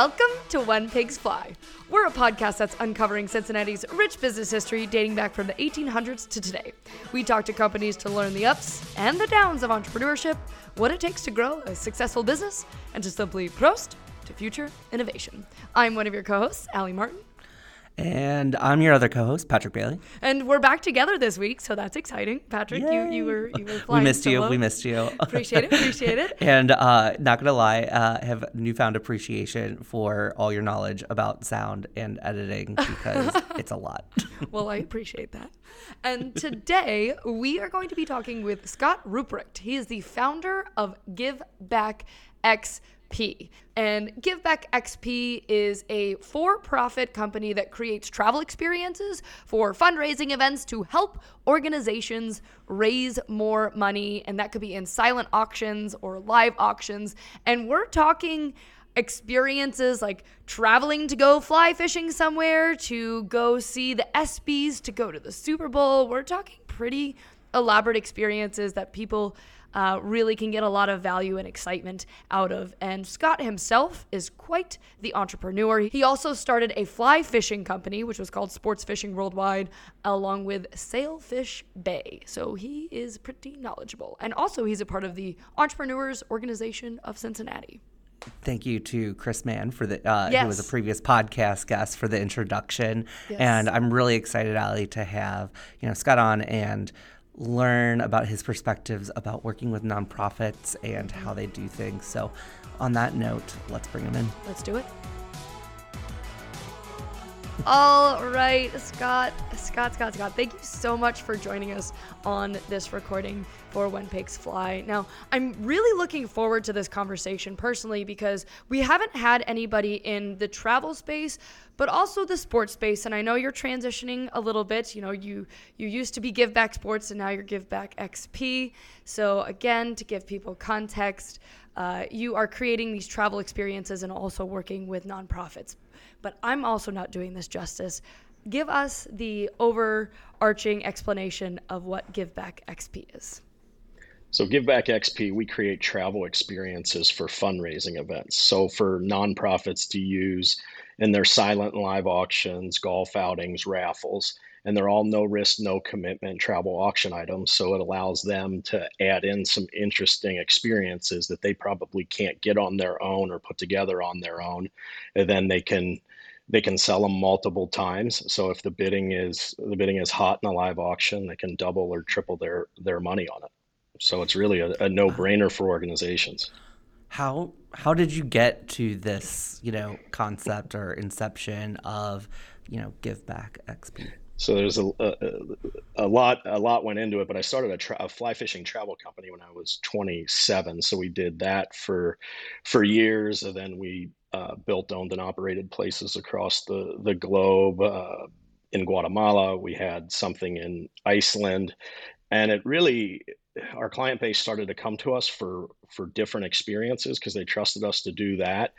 Welcome to When Pigs Fly. We're a podcast that's uncovering Cincinnati's rich business history dating back from the 1800s to today. We talk to companies to learn the ups and the downs of entrepreneurship, what it takes to grow a successful business, and to simply prost to future innovation. I'm one of your co hosts, Allie Martin. And I'm your other co-host, Patrick Bailey. And we're back together this week, so that's exciting. Patrick, you, you were you were flying We missed solo. you. We missed you. Appreciate it. Appreciate it. and uh, not gonna lie, uh, have newfound appreciation for all your knowledge about sound and editing because it's a lot. well, I appreciate that. And today we are going to be talking with Scott Ruprecht. He is the founder of Give Back XP. And Give Back XP is a for profit company that creates travel experiences for fundraising events to help organizations raise more money. And that could be in silent auctions or live auctions. And we're talking experiences like traveling to go fly fishing somewhere, to go see the ESPYs, to go to the Super Bowl. We're talking pretty elaborate experiences that people uh, really can get a lot of value and excitement out of. And Scott himself is quite the entrepreneur. He also started a fly fishing company, which was called Sports Fishing Worldwide, along with Sailfish Bay. So he is pretty knowledgeable. And also, he's a part of the Entrepreneurs Organization of Cincinnati. Thank you to Chris Mann for the uh, Yes. who was a previous podcast guest for the introduction, Yes. and I'm really excited, Ali, to have you know Scott on and learn about his perspectives about working with nonprofits and how they do things. So, on that note, let's bring him in. Let's do it. All right, Scott, Scott, Scott, Scott, thank you so much for joining us on this recording for When Pigs Fly. Now, I'm really looking forward to this conversation personally because we haven't had anybody in the travel space, but also the sports space. And I know you're transitioning a little bit. You know, you you used to be Give Back Sports, and now you're Give Back XP. So again, to give people context, uh, you are creating these travel experiences and also working with nonprofits. But I'm also not doing this justice. Give us the overarching explanation of what Give Back XP is. So, Give Back XP, we create travel experiences for fundraising events. So, for nonprofits to use in their silent and live auctions, golf outings, raffles, and they're all no risk, no commitment travel auction items. So, it allows them to add in some interesting experiences that they probably can't get on their own or put together on their own. And then they can they can sell them multiple times. So if the bidding is the bidding is hot in a live auction, they can double or triple their their money on it. So it's really a, a no-brainer for organizations. How how did you get to this you know concept or inception of you know Give Back XP? So there's a, a, a lot a lot went into it, but I started a, tra- a fly fishing travel company when I was 27. So we did that for for years, and then we uh, built, owned, and operated places across the the globe. Uh, in Guatemala, we had something in Iceland, and it really our client base started to come to us for for different experiences because they trusted us to do that.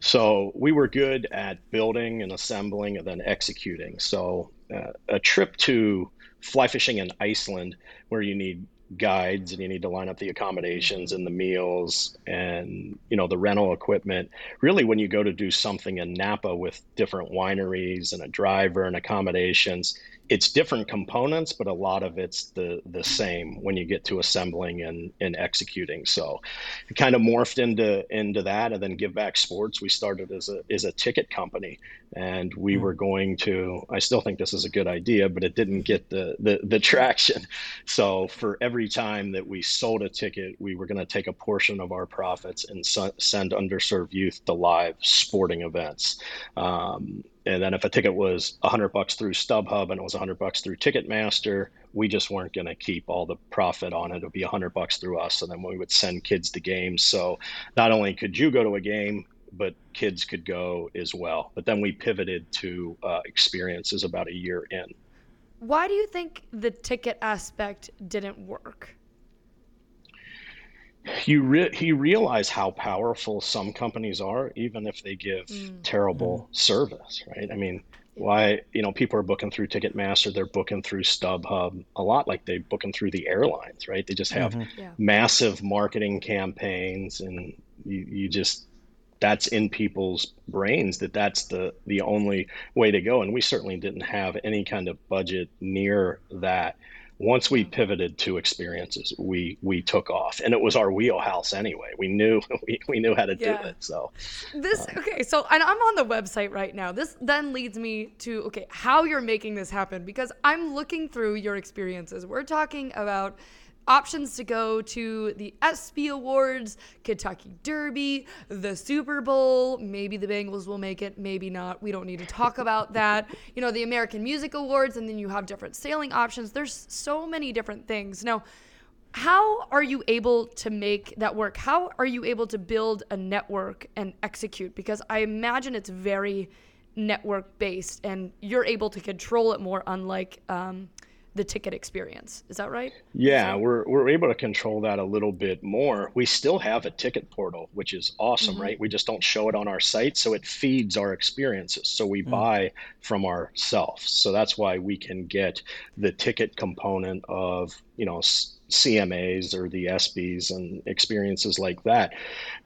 So we were good at building and assembling and then executing. So uh, a trip to fly fishing in Iceland, where you need guides and you need to line up the accommodations and the meals and you know the rental equipment. Really when you go to do something in napa with different wineries and a driver and accommodations it's different components but a lot of it's the the same when you get to assembling and and executing. So it kind of morphed into into that and then give back sports we started as a as a ticket company and we were going to i still think this is a good idea but it didn't get the the, the traction so for every time that we sold a ticket we were going to take a portion of our profits and send underserved youth to live sporting events um, and then if a ticket was 100 bucks through StubHub and it was 100 bucks through Ticketmaster, we just weren't going to keep all the profit on it. It would be 100 bucks through us, and then we would send kids to games. So not only could you go to a game, but kids could go as well. But then we pivoted to uh, experiences about a year in. Why do you think the ticket aspect didn't work? you re- you realize how powerful some companies are, even if they give mm. terrible mm. service, right? I mean, why you know people are booking through Ticketmaster, they're booking through StubHub a lot, like they booking through the airlines, right? They just have mm-hmm. Yeah. massive marketing campaigns, and you you just that's in people's brains that that's the the only way to go. And we certainly didn't have any kind of budget near that. Once we pivoted to experiences we we took off. And it was our wheelhouse anyway. We knew we, we knew how to yeah. do it so this um, okay so and i'm on the website right now. This then leads me to okay how you're making this happen. Because i'm looking through your experiences. We're talking about options to go to the ESPY Awards, Kentucky Derby, the Super Bowl. Maybe the Bengals will make it, maybe not. We don't need to talk about that. You know, the American Music Awards, and then you have different sailing options. There's so many different things. Now, how are you able to make that work? How are you able to build a network and execute? Because I imagine it's very network based and you're able to control it more, unlike um, the ticket experience. Is that right? Yeah, that... we're we're able to control that a little bit more. We still have a ticket portal, which is awesome, mm-hmm. right? We just don't show it on our site, so it feeds our experiences. So we mm-hmm. buy from ourselves. So that's why we can get the ticket component of, you know, CMAs or the ESPYs and experiences like that.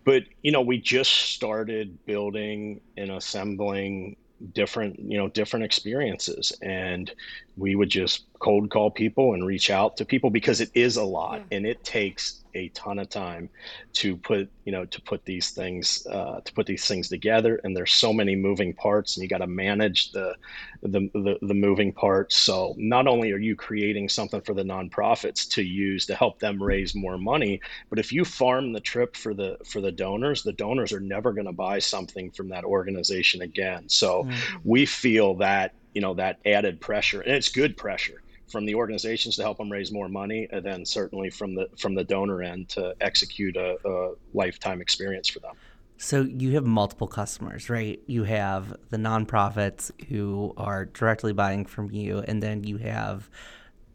But, you know, we just started building and assembling different you know different experiences and we would just cold call people and reach out to people because it is a lot yeah. and it takes a ton of time to put you know to put these things uh, to put these things together and there's so many moving parts and you got to manage the, the, the the moving parts so not only are you creating something for the nonprofits to use to help them raise more money but if you farm the trip for the for the donors the donors are never going to buy something from that organization again so mm-hmm. we feel that you know that added pressure and it's good pressure from the organizations to help them raise more money, and then certainly from the from the donor end to execute a, a lifetime experience for them. So you have multiple customers, right? You have the nonprofits who are directly buying from you, and then you have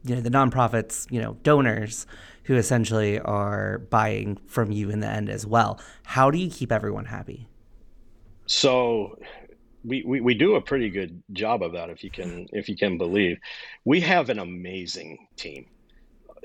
you know the nonprofits, you know, donors who essentially are buying from you in the end as well. How do you keep everyone happy? So we, we, do a pretty good job of that if you can if you can believe. We have an amazing team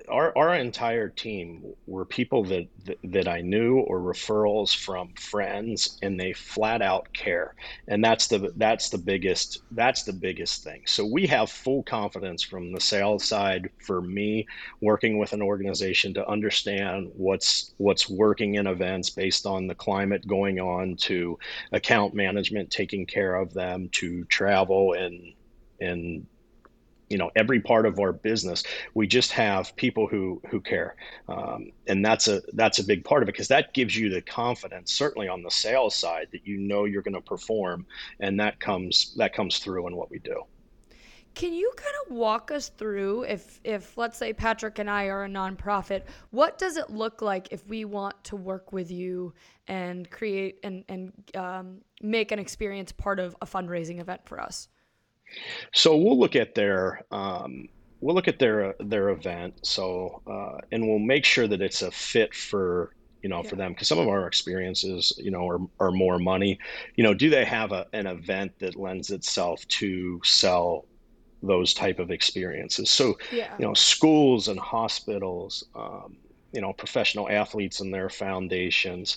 our our entire team were people that, that, that I knew or referrals from friends, and they flat out care, and that's the that's the biggest that's the biggest thing. So we have full confidence from the sales side for me working with an organization to understand what's what's working in events based on the climate going on, to account management taking care of them, to travel and and you know every part of our business we just have people who who care um, and that's a that's a big part of it because that gives you the confidence certainly on the sales side that you know you're going to perform and that comes that comes through in what we do can you kind of walk us through if if let's say Patrick and I are a nonprofit, what does it look like if we want to work with you and create and and um, make an experience part of a fundraising event for us? So we'll look at their um, we'll look at their their event. So uh, and we'll make sure that it's a fit for you know yeah. for them because some of our experiences you know are, are more money. You know, do they have a, an event that lends itself to sell those type of experiences? So yeah. you know, schools and hospitals. Um, you know professional athletes and their foundations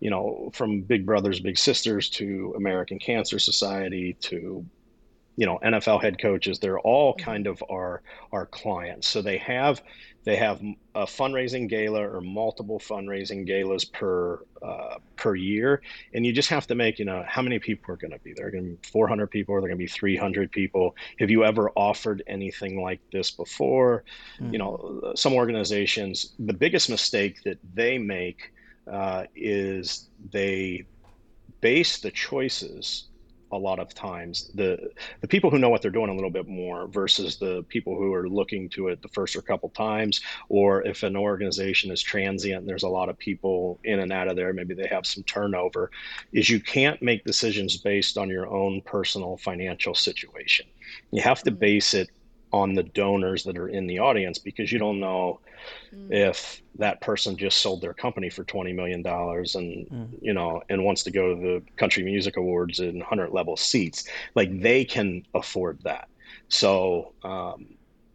you know from big brothers big sisters to american cancer society to you know NFL head coaches. They're all mm-hmm. kind of our our clients. So they have they have a fundraising gala or multiple fundraising galas per uh, per year, and you just have to make you know how many people are going to be there. Are going to be 400 people? Or are there going to be 300 people? Have you ever offered anything like this before? Mm-hmm. You know, some organizations. The biggest mistake that they make uh, is they base the choices a lot of times the the people who know what they're doing a little bit more versus the people who are looking to it the first or couple times or if an organization is transient and there's a lot of people in and out of there maybe they have some turnover is you can't make decisions based on your own personal financial situation. You have to mm-hmm. base it on the donors that are in the audience because you don't know mm. if that person just sold their company for 20 million dollars and mm. you know and wants to go to the country music awards in 100 level seats like they can afford that so um,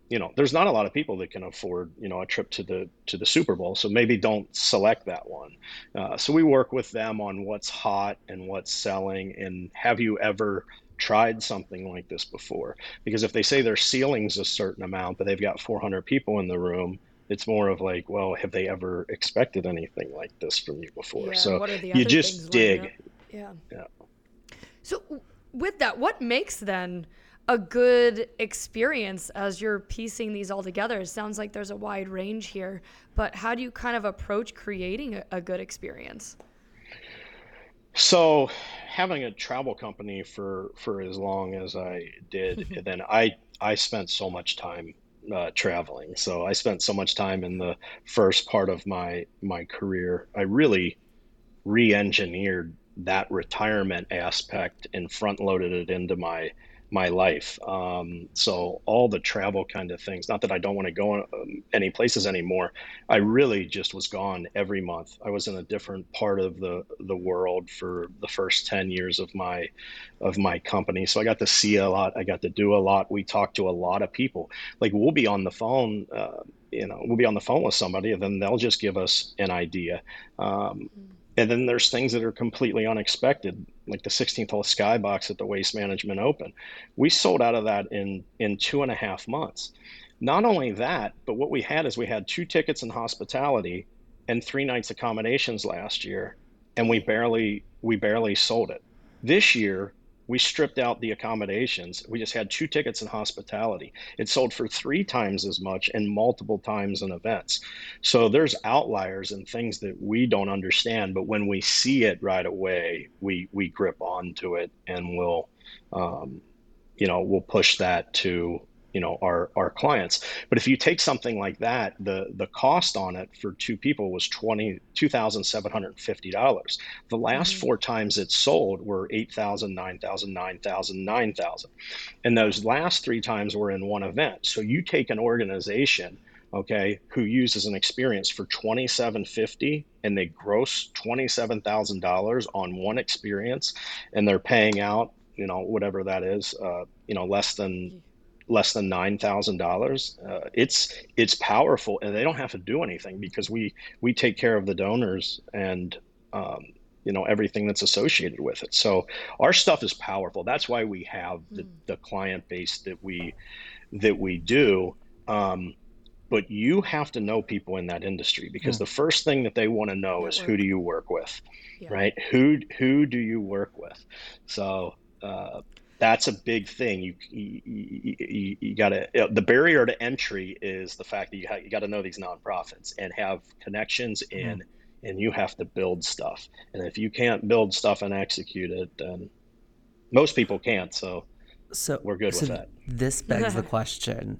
you know, there's not a lot of people that can afford, you know, a trip to the to the Super Bowl. So maybe don't select that one. Uh, so we work with them on what's hot and what's selling. And have you ever tried something like this before? Because if they say their ceiling's a certain amount, but they've got 400 people in the room, it's more of like, well, have they ever expected anything like this from you before? Yeah, so what are the you just dig. Yeah. Yeah. So with that, what makes then a good experience as you're piecing these all together? It sounds like there's a wide range here, but how do you kind of approach creating a, a good experience? So, having a travel company for for as long as I did, then I I spent so much time uh, traveling. So I spent so much time in the first part of my my career. I really re-engineered that retirement aspect and front loaded it into my my life. Um, so all the travel kind of things. Not that I don't want to go um, any places anymore. I really just was gone every month. I was in a different part of the the world for the first ten years of my of my company. So I got to see a lot. I got to do a lot. We talked to a lot of people. Like we'll be on the phone. Uh, you know, we'll be on the phone with somebody, and then they'll just give us an idea. Um, and then there's things that are completely unexpected, like the 16th hole skybox at the Waste Management Open. We sold out of that in in two and a half months. Not only that, but what we had is we had two tickets in hospitality and three nights accommodations last year, and we barely we barely sold it. This year, we stripped out the accommodations. We just had two tickets in hospitality. It sold for three times as much and multiple times in events. So there's outliers and things that we don't understand, but when we see it right away, we we grip onto it and we'll, um, you know, we'll push that to you know our our clients. But if you take something like that the the cost on it for two people was twenty two thousand seven hundred and fifty dollars. The last Mhm. four times it sold were eight thousand nine thousand nine thousand nine thousand. And those last three times were in one event. So you take an organization okay who uses an experience for 2750 and they gross $27000 on one experience and they're paying out you know whatever that is uh, you know less than less than nine thousand uh, dollars. It's it's powerful, and they don't have to do anything because we we take care of the donors and um, you know everything that's associated with it. So our stuff is powerful. That's why we have the, the client base that we that we do. Um, but you have to know people in that industry because Yeah. the first thing that they want to know is who do you work with, Yeah. right? Who who do you work with? So uh, that's a big thing. You you, you, you got to the barrier to entry is the fact that you ha- you got to know these nonprofits and have connections in, hmm. and you have to build stuff. And if you can't build stuff and execute it, then most people can't. So So We're good so with that. This begs the question: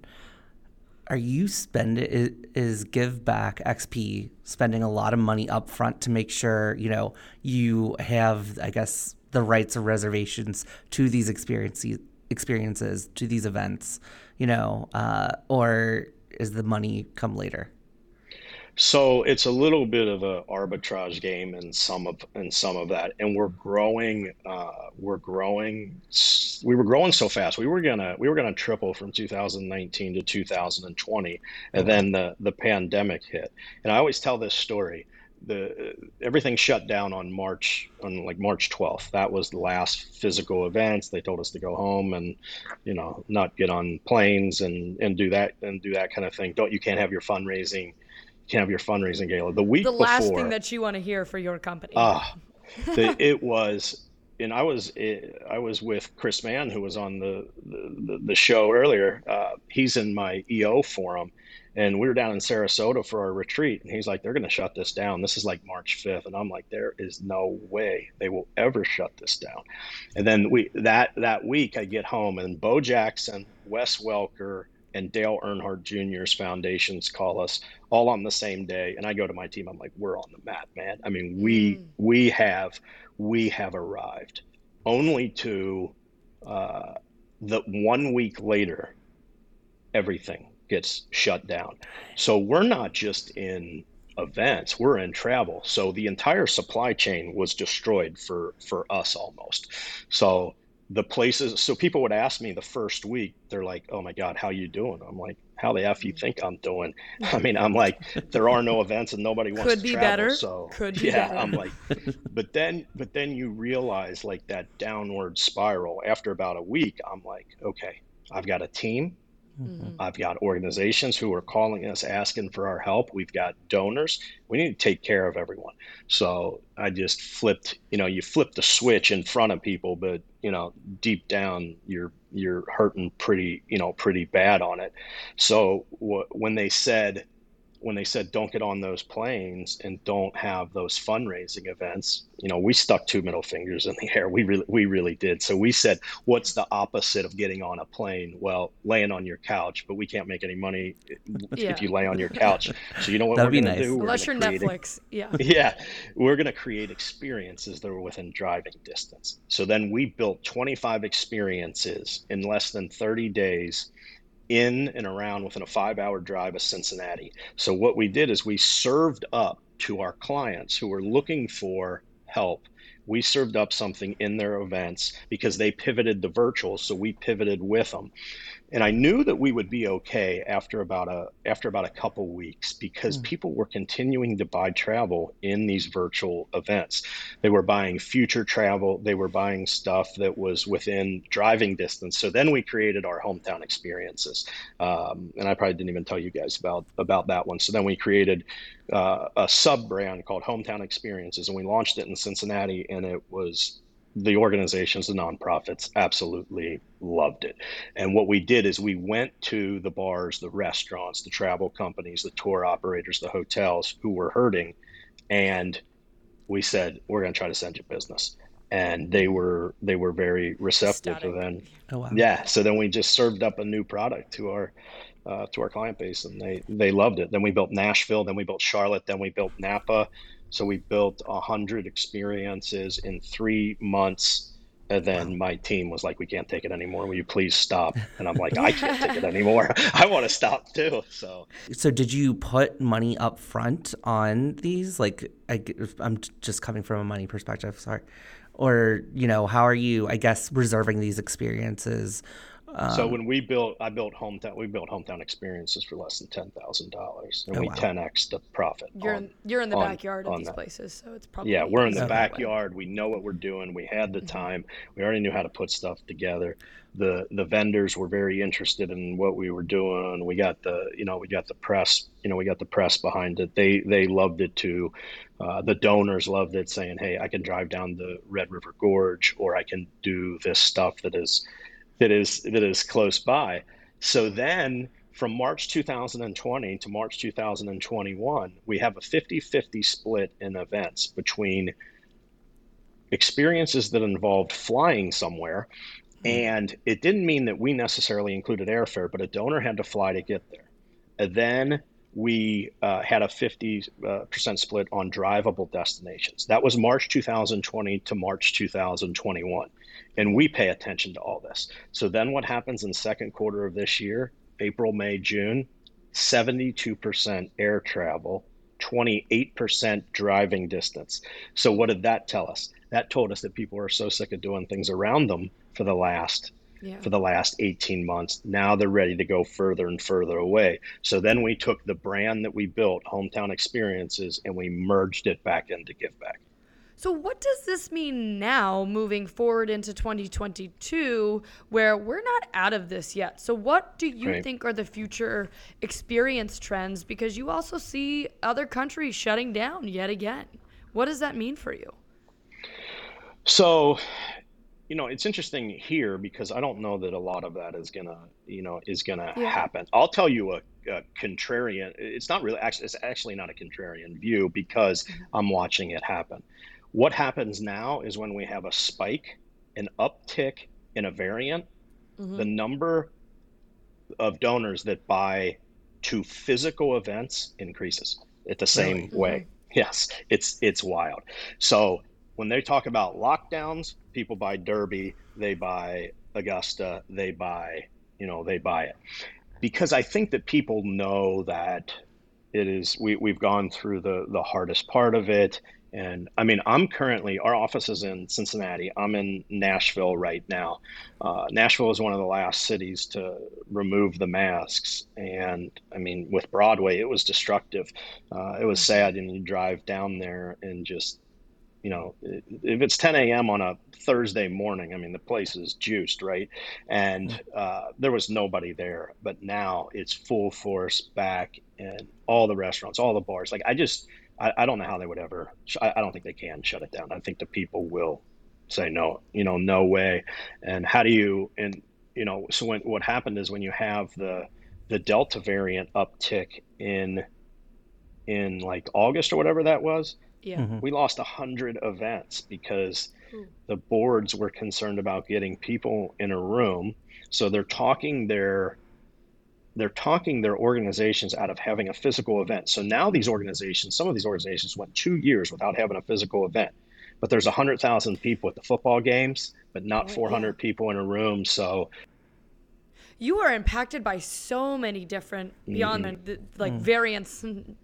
Are you spending is, is Give Back XP spending a lot of money up front to make sure you know you have, I guess, the rights or reservations to these experiences, experiences to these events, you know, uh, or is the money come later? So it's a little bit of an arbitrage game in some of in some of that, and we're growing. Uh, we're growing. We were growing so fast. We were gonna we were gonna triple from 2019 to 2020, and then the the pandemic hit. And I always tell this story. The everything shut down on March on like March 12th. That was the last physical events. They told us to go home and you know not get on planes and and do that and do that kind of thing. Don't you can't have your fundraising you can't have your fundraising gala. The week The last before, thing that you want to hear for your company. ah, it was, and I was I was with Chris Mann, who was on the the, the show earlier. Uh, he's in my EO forum, and we were down in Sarasota for our retreat, and he's like, "They're going to shut this down. This is like March 5th," and I'm like, "There is no way they will ever shut this down." And then we that that week I get home, and Bo Jackson, Wes Welker, and Dale Earnhardt Jr.'s foundations call us all on the same day and i go to my team i'm like we're on the map man i mean we Mm. we have we have arrived only to uh, the one week later everything gets shut down so we're not just in events we're in travel so the entire supply chain was destroyed for for us almost so the places so people would ask me the first week they're like oh my god how you doing i'm like how the f you mm-hmm. think i'm doing i mean i'm like there are no events and nobody wants Could to be travel better. so Could be better. yeah better. i'm like but then but then you realize like that downward spiral after about a week i'm like okay i've got a team Mhm. I've got organizations who are calling us asking for our help. We've got donors. We need to take care of everyone. So I just flipped, you know, you flip the switch in front of people, but you know, deep down you're you're hurting pretty, you know, pretty bad on it. So wh- when they said when they said don't get on those planes and don't have those fundraising events, you know, we stuck two middle fingers in the air. We really we really did. So we said, what's the opposite of getting on a plane? Well, laying on your couch, but we can't make any money Yeah. if you lay on your couch. So you know what That'd we're be going to do? We're Unless you're gonna create a- Netflix. Yeah. yeah, we're going to create experiences that are within driving distance. So then we built 25 experiences in less than 30 days in and around within a five hour drive of Cincinnati. So what we did is we served up to our clients who were looking for help. We served up something in their events because they pivoted to virtual, so we pivoted with them and I knew that we would be okay after about a after about a couple weeks because Hmm. people were continuing to buy travel in these virtual events. They were buying future travel. They were buying stuff that was within driving distance. So then we created our hometown experiences, um, and I probably didn't even tell you guys about about that one. So then we created uh, a sub brand called Hometown Experiences, and we launched it in Cincinnati, and it was the organizations, the nonprofits, absolutely loved it. And what we did is we went to the bars, the restaurants, the travel companies, the tour operators, the hotels who were hurting, and we said we're going to try to send you business. And they were they were very receptive. Ecstatic. And then Oh wow. yeah, so then we just served up a new product to our uh, to our client base, and they they loved it. Then we built Nashville, then we built Charlotte, then we built Napa. So we built a hundred experiences in three months. And then my team was like, "We can't take it anymore. Will you please stop?" And I'm like, "I can't take it anymore. I want to stop too." So So did you put money up front on these? Like I, am just coming from a money perspective, sorry. Or, you know, how are you, I guess, reserving these experiences? So Um, when we built, I built hometown. We built hometown experiences for less than ten thousand dollars, and Oh, we wow. 10x the profit. You're on- in, you're in the on- backyard of these that. places, so it's probably Yeah, we're in the easier way. backyard. We know what we're doing. We had the Mhm. time. We already knew how to put stuff together. The the vendors were very interested in what we were doing. We got the you know we got the press you know we got the press behind it. They they loved it too. Uh, the donors loved it, saying, "Hey, I can drive down the Red River Gorge, or I can do this stuff that is that is that is close by." So then from March 2020 to March 2021, we have a 50-50 split in events between experiences that involved flying somewhere. Hmm. And it didn't mean that we necessarily included airfare, but a donor had to fly to get there. And then we uh, had a 50% uh, split on drivable destinations. That was March 2020 to March 2021. And we pay attention to all this. So then what happens in second quarter of this year, April, May, June, 72% air travel, 28% driving distance. So what did that tell us? That told us that people are so sick of doing things around them for the last Yeah. for the last 18 months. Now they're ready to go further and further away. So then we took the brand that we built, Hometown Experiences, and we merged it back into Give Back. So, what does this mean now moving forward into 2022 where we're not out of this yet? So, what do you Right. think are the future experience trends? Because you also see other countries shutting down yet again. What does that mean for you? So, you know, it's interesting here because I don't know that a lot of that is gonna, you know, is gonna Yeah. happen. I'll tell you a, a contrarian. It's not really actually. It's actually not a contrarian view because I'm watching it happen. What happens now is when we have a spike, an uptick in a variant, Mhm. the number of donors that buy to physical events increases at the same Really? way. Yes, it's it's wild. So when they talk about lockdowns, people buy Derby, they buy Augusta, they buy, you know, they buy it. Because I think that people know that it is we, we've gone through the the hardest part of it And I mean, I'm currently, our office is in Cincinnati. I'm in Nashville right now. Uh, Nashville is one of the last cities to remove the masks. And I mean, with Broadway, it was destructive. Uh, it was sad. And you drive down there and just, you know, if it's 10 a.m. on a Thursday morning, I mean, the place is juiced, right? And uh, there was nobody there. But now it's full force back and all the restaurants, all the bars. Like, I just, I, I don't know how they would ever. I, I don't think they can shut it down. I think the people will say no. You know, no way. And how do you? And you know, so when what happened is when you have the the Delta variant uptick in in like August or whatever that was, yeah, mm-hmm. we lost a hundred events because Ooh. the boards were concerned about getting people in a room. So they're talking their they're talking their organizations out of having a physical event. So now these organizations, some of these organizations went two years without having a physical event. But there's a 100,000 people at the football games, but not 400 people in a room. So you are impacted by so many different beyond mm-hmm. the, like mm. variants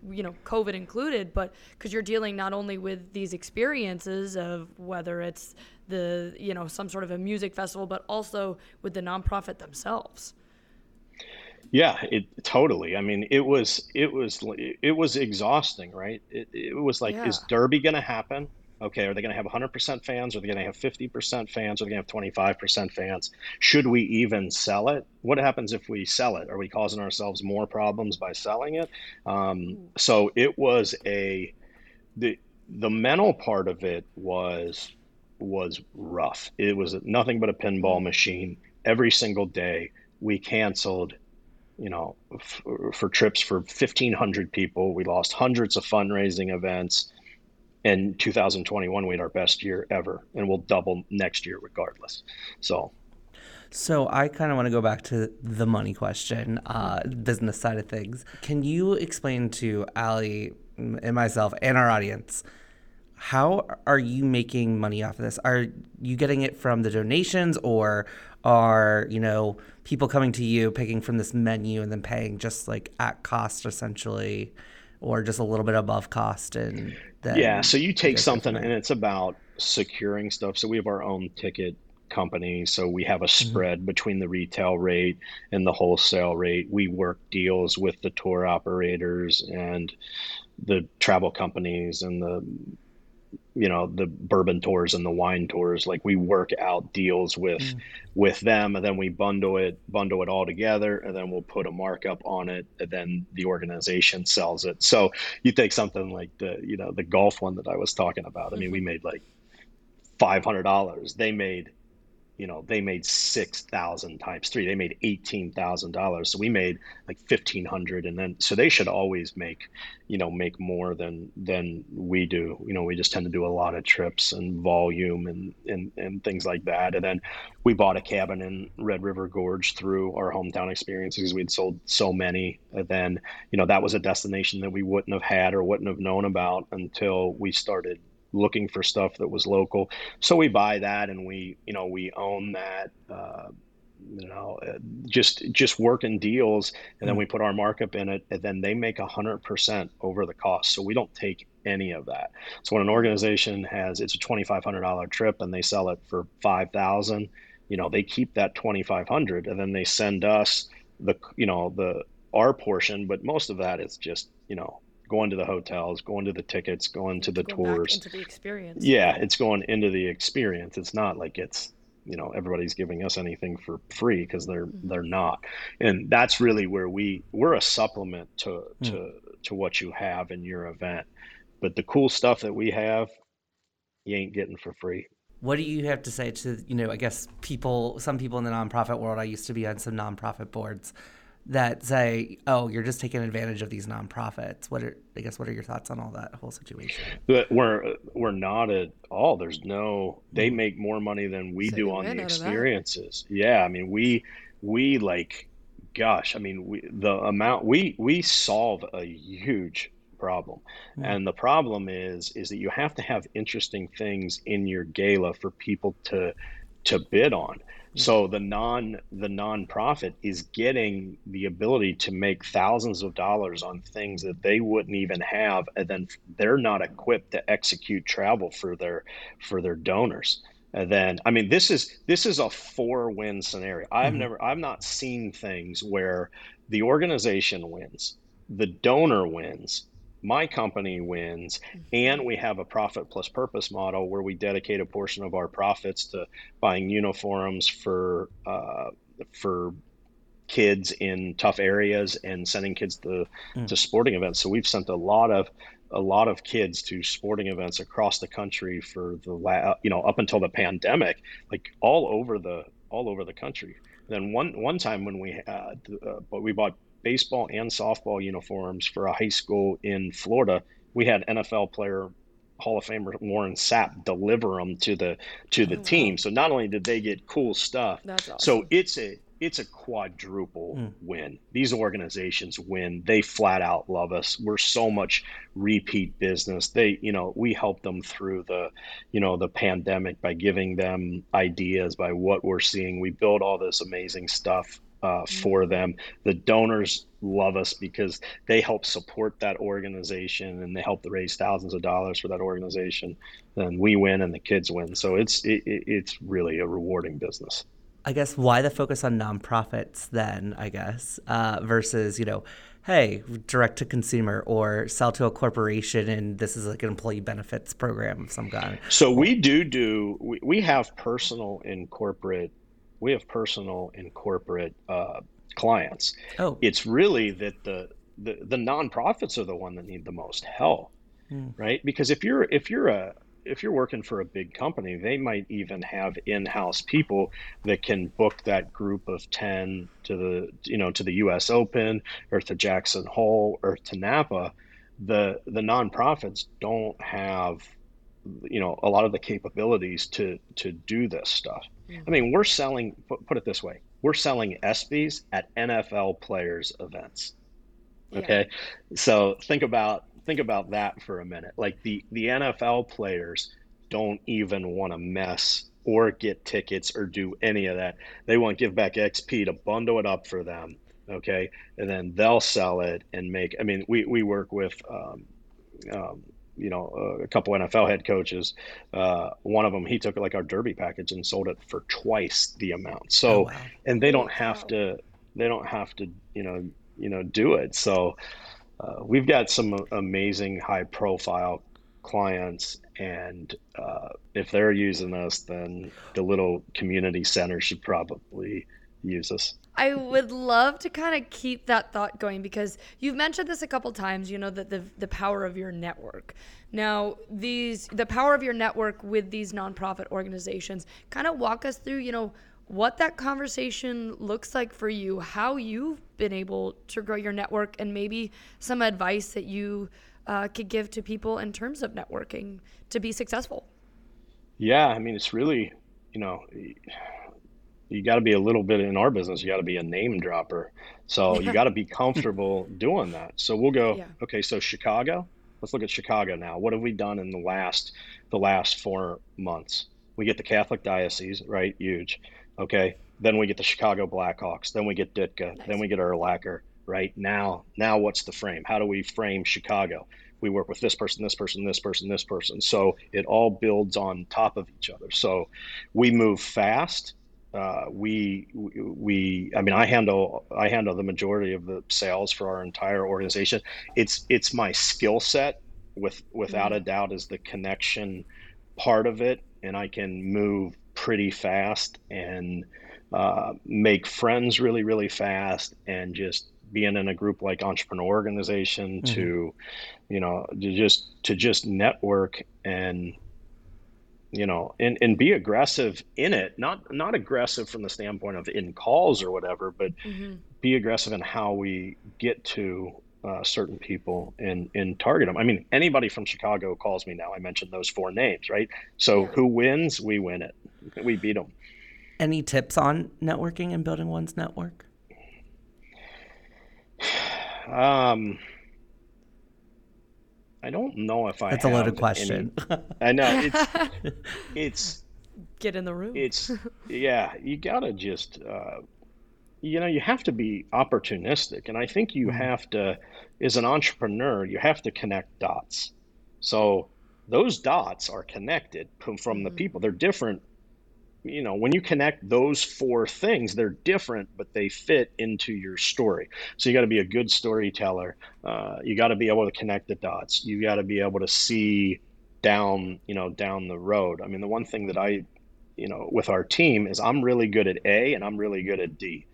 you know covid included but because you're dealing not only with these experiences of whether it's the you know some sort of a music festival but also with the nonprofit themselves yeah, it totally. I mean, it was it was it was exhausting, right? It, it was like, yeah. is Derby going to happen? Okay, are they going to have 100% fans? Are they going to have 50% fans? Are they going to have 25% fans? Should we even sell it? What happens if we sell it? Are we causing ourselves more problems by selling it? Um, so it was a the the mental part of it was was rough. It was nothing but a pinball machine every single day. We canceled you know, f- for trips for 1,500 people. We lost hundreds of fundraising events. In 2021, we had our best year ever, and we'll double next year regardless. So, so I kind of want to go back to the money question, uh, business side of things. Can you explain to Ali and myself and our audience how are you making money off of this? Are you getting it from the donations, or are you know people coming to you picking from this menu and then paying just like at cost essentially or just a little bit above cost and yeah so you take something and it's about securing stuff so we have our own ticket company so we have a mm-hmm. spread mm-hmm. between the retail rate and the wholesale rate we work deals with the tour operators and the travel companies and the you know the bourbon tours and the wine tours like we work out deals with mm. with them and then we bundle it bundle it all together and then we'll put a markup on it and then the organization sells it so you take something like the you know the golf one that i was talking about i mean we mm-hmm. made like $500 they made you know they made 6000 times 3 they made $18000 so we made like 1500 and then so they should always make you know make more than than we do. You know we just tend to do a lot of trips and volume and and, and things like that. And then we bought a cabin in red river gorge through our hometown experience because we'd sold so many. And then you know that was a destination that we wouldn't have had or wouldn't have known about until we started looking for stuff that was local. So we buy that and we, you know, we own that. Uh, you know, uh, just just working deals, and then hmm. we put our markup in it, and then they make a hundred percent over the cost. So we don't take any of that. So when an organization has it's a twenty five hundred dollar trip and they sell it for five thousand, you know, they keep that twenty five hundred, and then they send us the you know the our portion, but most of that is just you know going to the hotels, going to the tickets, going to the tours. into the experience. Yeah, it's going into the experience. It's not like it's you know everybody's giving us anything for free because they're mm-hmm. they're not, and that's really where we we're a supplement to mm-hmm. to to what you have in your event. But the cool stuff that we have, you ain't getting for free. What do you have to say to you know? I guess people, some people in the nonprofit world. I used to be on some nonprofit boards that say, "Oh, you're just taking advantage of these nonprofits." What are I guess what are your thoughts on all that whole situation? But we're we're not at all. There's no. They mm-hmm. make more money than we so do on the experiences. Yeah, I mean we we like, gosh, I mean we the amount we we solve a huge problem mm-hmm. and the problem is is that you have to have interesting things in your gala for people to to bid on So the non the nonprofit is getting the ability to make thousands of dollars on things that they wouldn't even have, and then they're not equipped to execute travel for their for their donors. And then I mean this is this is a four win scenario. I've Mhm. never I've not seen things where the organization wins, the donor wins, my company wins, and we have a profit plus purpose model where we dedicate a portion of our profits to buying uniforms for uh, for kids in tough areas and sending kids to, Mm. to sporting events. So we've sent a lot of a lot of kids to sporting events across the country for the la- you know up until the pandemic, like all over the all over the country. Then one one time when we had uh, but we bought baseball and softball uniforms for a high school in Florida, we had NFL player Hall of Famer Warren Sapp deliver them to the to the Oh, wow. team. So not only did they get cool stuff, awesome. so it's a it's a quadruple Mm. win. These organizations win. They flat out love us. We're so much repeat business. They, you know, we help them through the, you know, the pandemic by giving them ideas by what we're seeing. We build all this amazing stuff uh, for them. The donors love us because they help support that organization and they help to raise thousands of dollars for that organization. Then we win and the kids win. So it's it, it- it's really a rewarding business. I guess why the focus on nonprofits then, I guess, uh, versus, you know, hey, direct to consumer or sell to a corporation and this is like an employee benefits program of some kind. So we do do we, we have personal and corporate we have personal and corporate uh, clients. Oh, It's really that the, the the nonprofits are the one that need the most help, Hmm. right? Because if you're if you're a if you're working for a big company, they might even have in-house people that can book that group of 10 to the you know to the US Open or to Jackson Hole or to Napa. The the nonprofits don't have you know a lot of the capabilities to to do this stuff. I mean, we're selling put, put it this way. We're selling ESPYs at NFL players events. Yeah. Okay. So think about think about that for a minute. Like the the NFL players don't even want to mess or get tickets or do any of that. They want Give Back XP to bundle it up for them. Okay. And then they'll sell it and make I mean, we, we work with um, um, you know, uh, a couple NFL head coaches. Uh, one of them, he took like our Derby package and sold it for twice the amount. So, oh, wow. and they don't Wow. have to, they don't have to, you know, you know, do it. So, uh, we've got some amazing high profile clients, and uh, if they're using us, then the little community center should probably use us. I would love to kind of keep that thought going because you've mentioned this a couple times, you know, that the the power of your network. Now, these the power of your network with these nonprofit organizations, kind of walk us through, you know, what that conversation looks like for you, how you've been able to grow your network and maybe some advice that you uh, could give to people in terms of networking to be successful. Yeah, I mean, it's really, you know, you got to be a little bit in our business, you got to be a name dropper. So you got to be comfortable doing that. So we'll go, Yeah. okay, so Chicago, let's look at Chicago now. What have we done in the last the last 4 months? We get the Catholic Diocese, right? Huge. Okay. Then we get the Chicago Blackhawks, then we get Ditka, Nice. then we get Urlacher, right? Now, now what's the frame? How do we frame Chicago? we work with this person, this person, this person, this person. So it all builds on top of each other. So we move fast. Uh, we we I mean I handle I handle the majority of the sales for our entire organization. It's it's my skill set with without a doubt is the connection part of it, and I can move pretty fast and uh, make friends really really fast and just being in a group like entrepreneur organization Mhm. to you know to just to just network and you know and, and be aggressive in it not not aggressive from the standpoint of in calls or whatever but Mm-hmm. be aggressive in how we get to uh, certain people and and target them i mean anybody from chicago calls me now i mentioned those four names right so Yeah. who wins we win it we beat them Any tips on networking and building one's network? um i don't know if i That's a loaded question. any- i know it's it's get in the room. It's yeah, you gotta just uh, you know you have to be opportunistic, and I think you mm-hmm. have to, as an entrepreneur, you have to connect dots. So those dots are connected from, from mm-hmm. the people. They're different. You know, when you connect those four things, they're different, but they fit into your story. So you got to be a good storyteller. Uh, you got to be able to connect the dots. You got to be able to see down, you know, down the road. I mean, the one thing that I you know, with our team is I'm really good at A and I'm really good at D.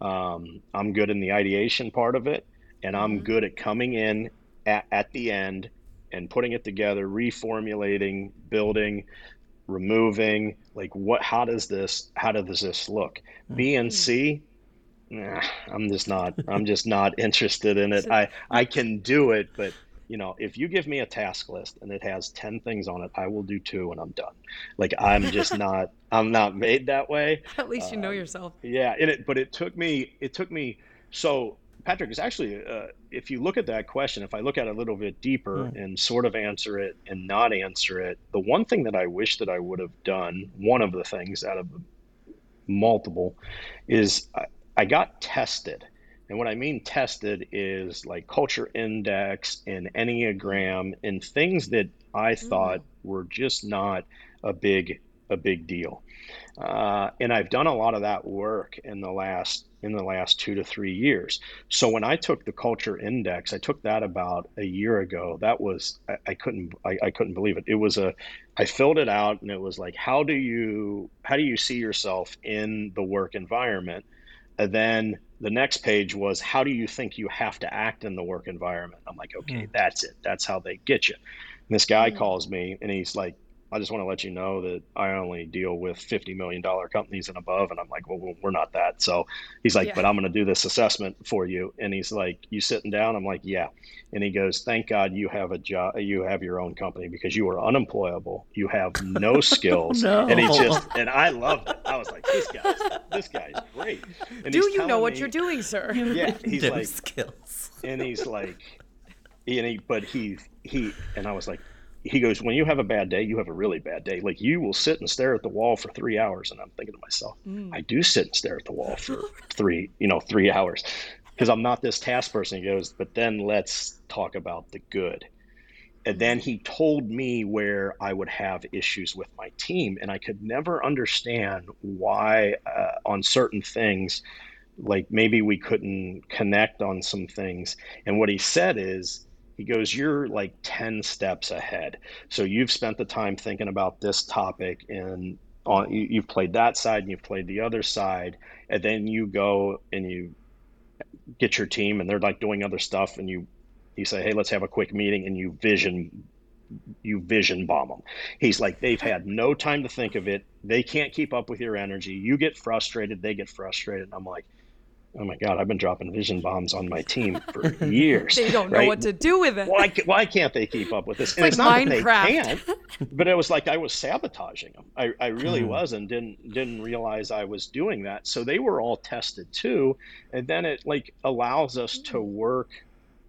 Um, I'm good in the ideation part of it, and I'm mm-hmm. good at coming in at, at the end and putting it together, reformulating, building, removing. Like, what? How does this? How does this look? Mm-hmm. B and C. Nah, I'm just not. I'm just not interested in it. I I can do it, but you know, if you give me a task list and it has 10 things on it, I will do two and I'm done. Like I'm just not I'm not made that way. At least you know um, yourself. Yeah, and it but it took me it took me so Patrick is actually uh, if you look at that question, if I look at it a little bit deeper mm. and sort of answer it and not answer it, the one thing that I wish that I would have done, one of the things out of multiple is I, I got tested and what I mean tested is like culture index and Enneagram and things that I mm. thought were just not a big a big deal. Uh, and I've done a lot of that work in the last in the last two to three years. So when I took the culture index, I took that about a year ago. That was I, I couldn't I, I couldn't believe it. It was a I filled it out and it was like how do you how do you see yourself in the work environment? And then the next page was how do you think you have to act in the work environment i'm like okay mm. that's it that's how they get you and this guy mm. calls me and he's like I just want to let you know that I only deal with fifty million dollar companies and above, and I'm like, well, we're not that. So he's like, yeah. but I'm going to do this assessment for you, and he's like, you sitting down? I'm like, yeah, and he goes, thank God you have a job, you have your own company because you are unemployable, you have no skills, no. and he just, and I loved it. I was like, this guy's, this guy's great. And do you know what me, you're doing, sir? Yeah, he's no like skills, and he's like, and he, but he, he, and I was like he goes, when you have a bad day, you have a really bad day. Like you will sit and stare at the wall for three hours. And I'm thinking to myself, mm. I do sit and stare at the wall for three, you know, three hours because I'm not this task person. He goes, but then let's talk about the good. And then he told me where I would have issues with my team. And I could never understand why uh, on certain things, like maybe we couldn't connect on some things. And what he said is, he goes, You're like 10 steps ahead. So you've spent the time thinking about this topic and on, you, you've played that side and you've played the other side. And then you go and you get your team and they're like doing other stuff and you you say hey let's have a quick meeting and you vision you vision bomb them he's like they've had no time to think of it they can't keep up with your energy you get frustrated they get frustrated and i'm like oh my god i've been dropping vision bombs on my team for years they don't know what to do with it why, why can't they keep up with this it's, and like it's not Minecraft. that they can't but it was like i was sabotaging them i, I really mm. was and didn't didn't realize i was doing that so they were all tested too and then it like allows us to hmm. work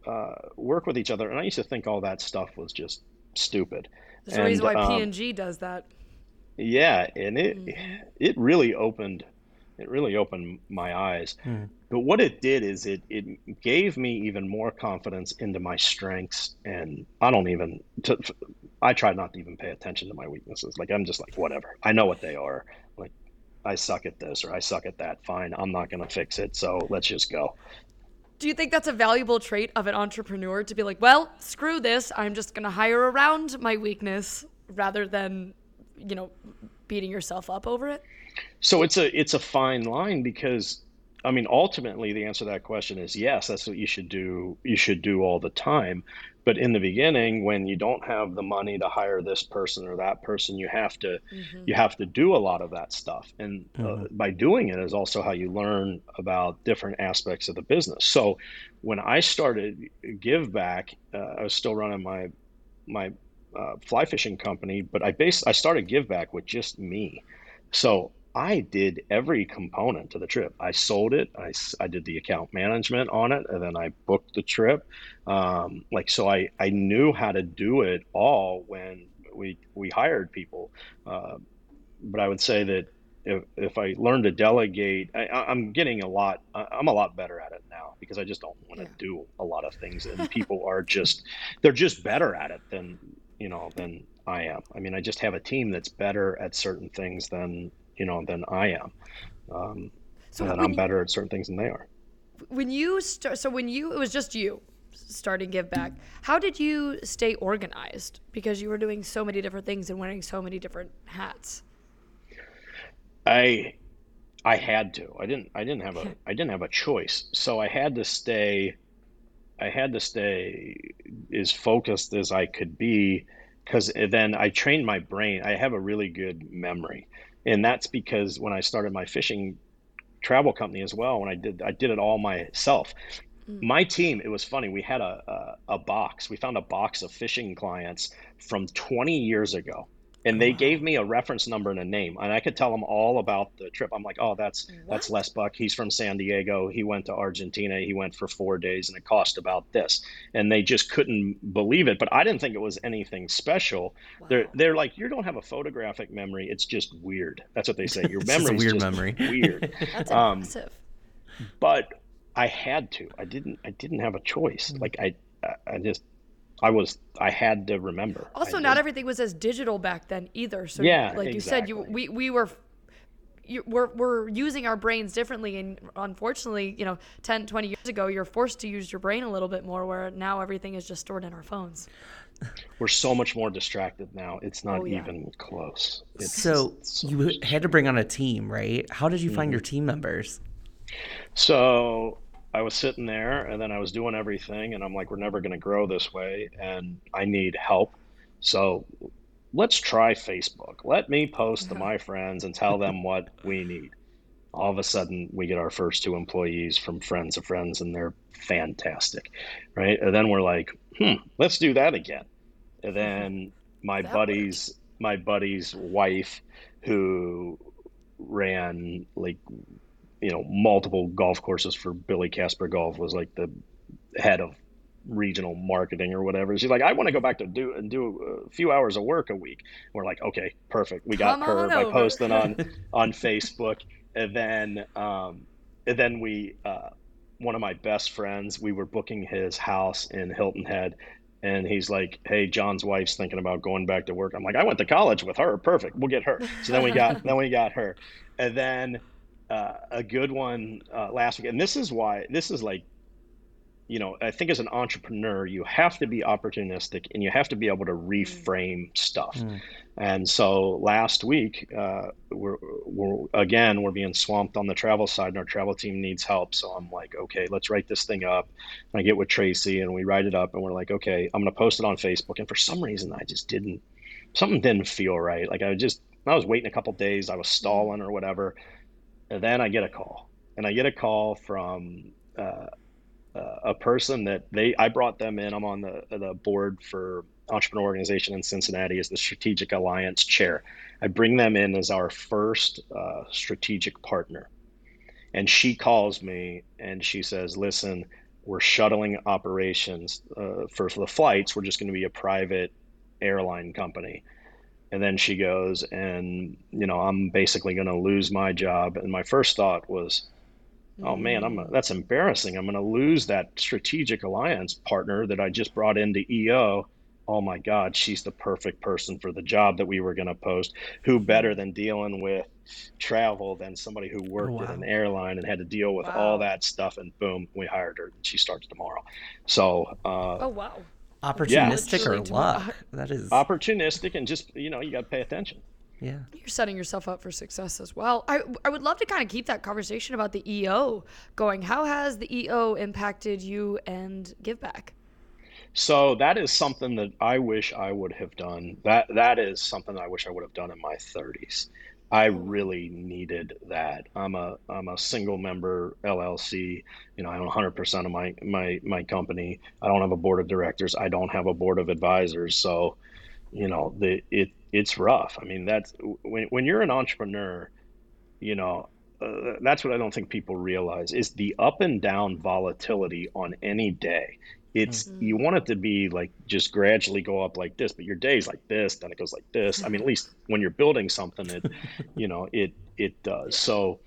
uh, work with each other and i used to think all that stuff was just stupid there's and, a reason why um, P&G does that yeah and it mm. it really opened it really opened my eyes. Hmm. But what it did is it it gave me even more confidence into my strengths, and I don't even. To, I try not to even pay attention to my weaknesses. Like I'm just like whatever. I know what they are. Like I suck at this or I suck at that. Fine, I'm not gonna fix it. So let's just go. Do you think that's a valuable trait of an entrepreneur to be like, well, screw this. I'm just gonna hire around my weakness rather than, you know, beating yourself up over it? So it's a it's a fine line because I mean ultimately the answer to that question is yes, that's what you should do you should do all the time. But in the beginning when you don't have the money to hire this person or that person, you have to mm-hmm. you have to do a lot of that stuff. And uh, mm-hmm. uh, by doing it is also how you learn about different aspects of the business. So when I started Give Back, uh, I was still running my my uh, fly fishing company, but I based I started Give Back with just me. So I did every component to the trip. I sold it. I, I did the account management on it, and then I booked the trip. Um, like so, I I knew how to do it all when we we hired people. Uh, but I would say that if, if I learn to delegate, I, I'm getting a lot. I'm a lot better at it now because I just don't want to yeah. do a lot of things, and people are just they're just better at it than you know than I am. I mean, I just have a team that's better at certain things than you know than I am, um, so and I'm you, better at certain things than they are. When you start, so when you it was just you starting give back how did you stay organized because you were doing so many different things and wearing so many different hats I I had to. I didn't I didn't have a I didn't have a choice. So I had to stay I had to stay as focused as I could be because then I trained my brain. I have a really good memory. And that's because when I started my fishing travel company as well, when I did I did it all myself. Mm. My team, it was funny. We had a, a, a box. We found a box of fishing clients from 20 years ago and they gave me a reference number and a name and i could tell them all about the trip. I'm like oh that's what? that's les buck. He's from san diego. He went to argentina. He went for four days and it cost about this. And they just couldn't believe it but i didn't think it was anything special. Wow. they're they're like you don't have a photographic memory. It's just weird. That's what they say. Your memory is weird memory. weird. That's um, impressive. but i had to. I didn't i didn't have a choice. Mm. like i i just I was I had to remember. Also, not everything was as digital back then either. So yeah, like exactly. you said, you we we were. You, we're, we're using our brains differently and unfortunately you know 10 20 years ago you're forced to use your brain a little bit more where now everything is just stored in our phones we're so much more distracted now it's not oh, yeah. even close it's, so, so you had to bring on a team right how did you find mm-hmm. your team members so I was sitting there and then I was doing everything and I'm like, we're never going to grow this way and I need help. So let's try Facebook. Let me post to my friends and tell them what we need. All of a sudden, we get our first two employees from friends of friends and they're fantastic. Right. And then we're like, hmm, let's do that again. And mm-hmm. then my that buddy's, works. my buddy's wife who ran like you know multiple golf courses for Billy Casper Golf was like the head of regional marketing or whatever. She's like, I want to go back to do and do a few hours of work a week. We're like, okay, perfect. We got Come her by over. posting on on Facebook, and then um, and then we uh, one of my best friends. We were booking his house in Hilton Head. And he's like, "Hey, John's wife's thinking about going back to work." I'm like, "I went to college with her. Perfect. We'll get her." So then we got then we got her, and then uh, a good one uh, last week, and this is why this is like, you know, I think as an entrepreneur, you have to be opportunistic and you have to be able to reframe stuff. Mm. And so last week, uh, we're, we're again we're being swamped on the travel side, and our travel team needs help. So I'm like, okay, let's write this thing up. And I get with Tracy, and we write it up, and we're like, okay, I'm going to post it on Facebook. And for some reason, I just didn't. Something didn't feel right. Like I just I was waiting a couple days. I was stalling or whatever and then I get a call, and I get a call from uh, uh, a person that they I brought them in. I'm on the the board for entrepreneur organization in Cincinnati as the strategic alliance chair. I bring them in as our first uh, strategic partner, and she calls me and she says, "Listen." We're shuttling operations uh, for, for the flights. We're just going to be a private airline company and then she goes and you know i'm basically going to lose my job. And my first thought was oh man i'm a, mm. that's embarrassing. I'm going to lose that strategic alliance partner that i just brought into eo oh my god she's the perfect person for the job that we were going to post. Who better than dealing with travel than somebody who worked oh, wow. at an airline and had to deal with wow. all that stuff? And boom we hired her. And she starts tomorrow. So uh, oh wow opportunistic yeah. or luck. That is opportunistic, and just you know you got to pay attention. Yeah, you're setting yourself up for success as well. I I would love to kind of keep that conversation about the EO going. How has the EO impacted you and Give Back? So that is something that I wish I would have done. That that is something I wish I would have done in my 30s. I really needed that. I'm a I'm a single member LLC. You know, I own 100% of my my my company. I don't have a board of directors. I don't have a board of advisors. So, you know, the it it's rough. I mean, that's when when you're an entrepreneur, you know, uh, that's what I don't think people realize is the up and down volatility on any day. It's mm-hmm. you want it to be like just gradually go up like this, but your day's like this, then it goes like this. I mean, at least when you're building something, it you know it it does. So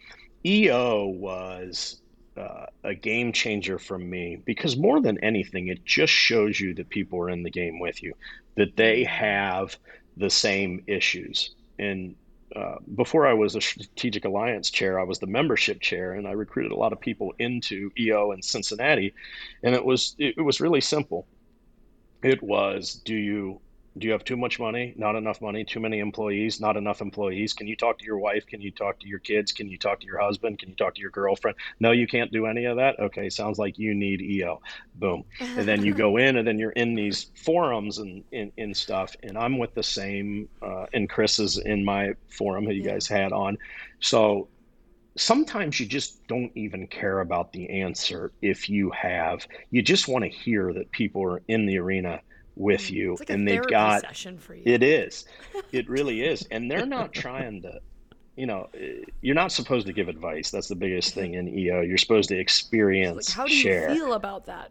EO was uh, a game changer for me because more than anything, it just shows you that people are in the game with you, that they mm-hmm. have the same issues. And uh, before I was a strategic alliance chair, I was the membership chair, and I recruited a lot of people into EO in Cincinnati. And it was it was really simple. It was, do you do you have too much money? Not enough money? Too many employees? Not enough employees? Can you talk to your wife? Can you talk to your kids? Can you talk to your husband? Can you talk to your girlfriend? No you can't do any of that? Okay sounds like you need eo boom. And then you go in and then you're in these forums and in, in stuff and i'm with the same uh, and chris is in my forum that you yeah. guys had on. So sometimes you just don't even care about the answer if you have you just want to hear that people are in the arena with mm, you like and they've got you. it is. It really is. And they're not trying to you know you're not supposed to give advice. That's the biggest thing in eo you're supposed to experience like, how do share. you feel about that?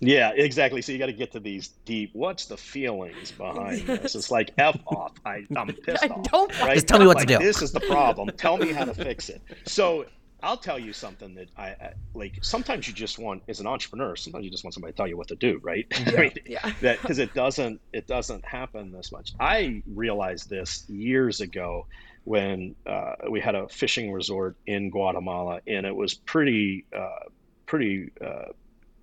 Yeah exactly. So you got to get to these deep what's the feelings behind this? It's like f off. I, i'm pissed I off don't right? just tell me what like, to do. this is the problem. Tell me how to fix it. So I'll tell you something that I, I, like. Sometimes you just want, as an entrepreneur, sometimes you just want somebody to tell you what to do, right? Yeah, I mean, yeah. That because it doesn't it doesn't happen this much. I realized this years ago when uh, we had a fishing resort in Guatemala, and it was pretty uh, pretty uh,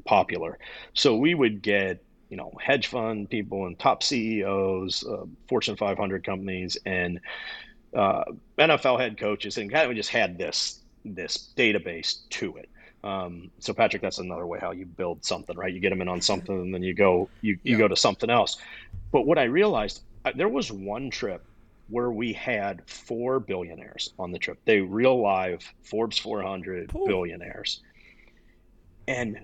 popular. So we would get you know hedge fund people and top CEOs, uh, Fortune 500 companies, and uh, NFL head coaches, and kind of just had this this database to it. Um, so Patrick, that's another way how you build something, right? You get them in on something, and then you go you you yeah. go to something else. But what I realized, there was one trip where we had four billionaires on the trip. They real live Forbes 400 Ooh. billionaires, and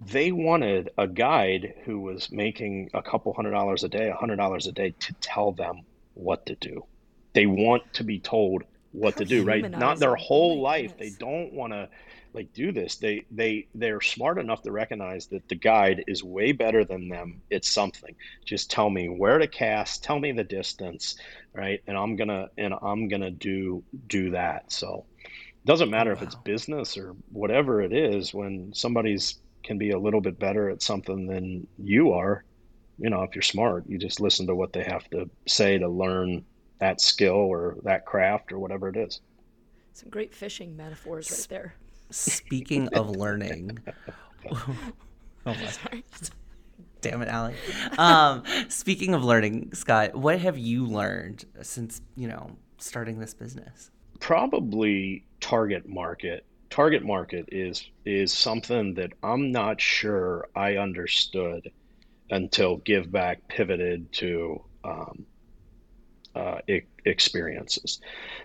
they wanted a guide who was making a couple hundred dollars a day, a hundred dollars a day, to tell them what to do. They want to be told what to do, right? Not their whole oh life. Goodness. They don't want to like do this. They they they're smart enough to recognize that the guide is way better than them. It's something. Just tell me where to cast, tell me the distance, right? And I'm gonna and I'm gonna do do that. So it doesn't matter wow. if it's business or whatever it is, when somebody's can be a little bit better at something than you are, you know, if you're smart, you just listen to what they have to say to learn that skill or that craft or whatever it is. Some great fishing metaphors right there. Speaking of learning, oh, my. sorry. Damn it, Allie. Um, speaking of learning, Scott, what have you learned since you know starting this business? Probably target market. Target market is is something that I'm not sure I understood until Give Back pivoted to um, uh, experiences.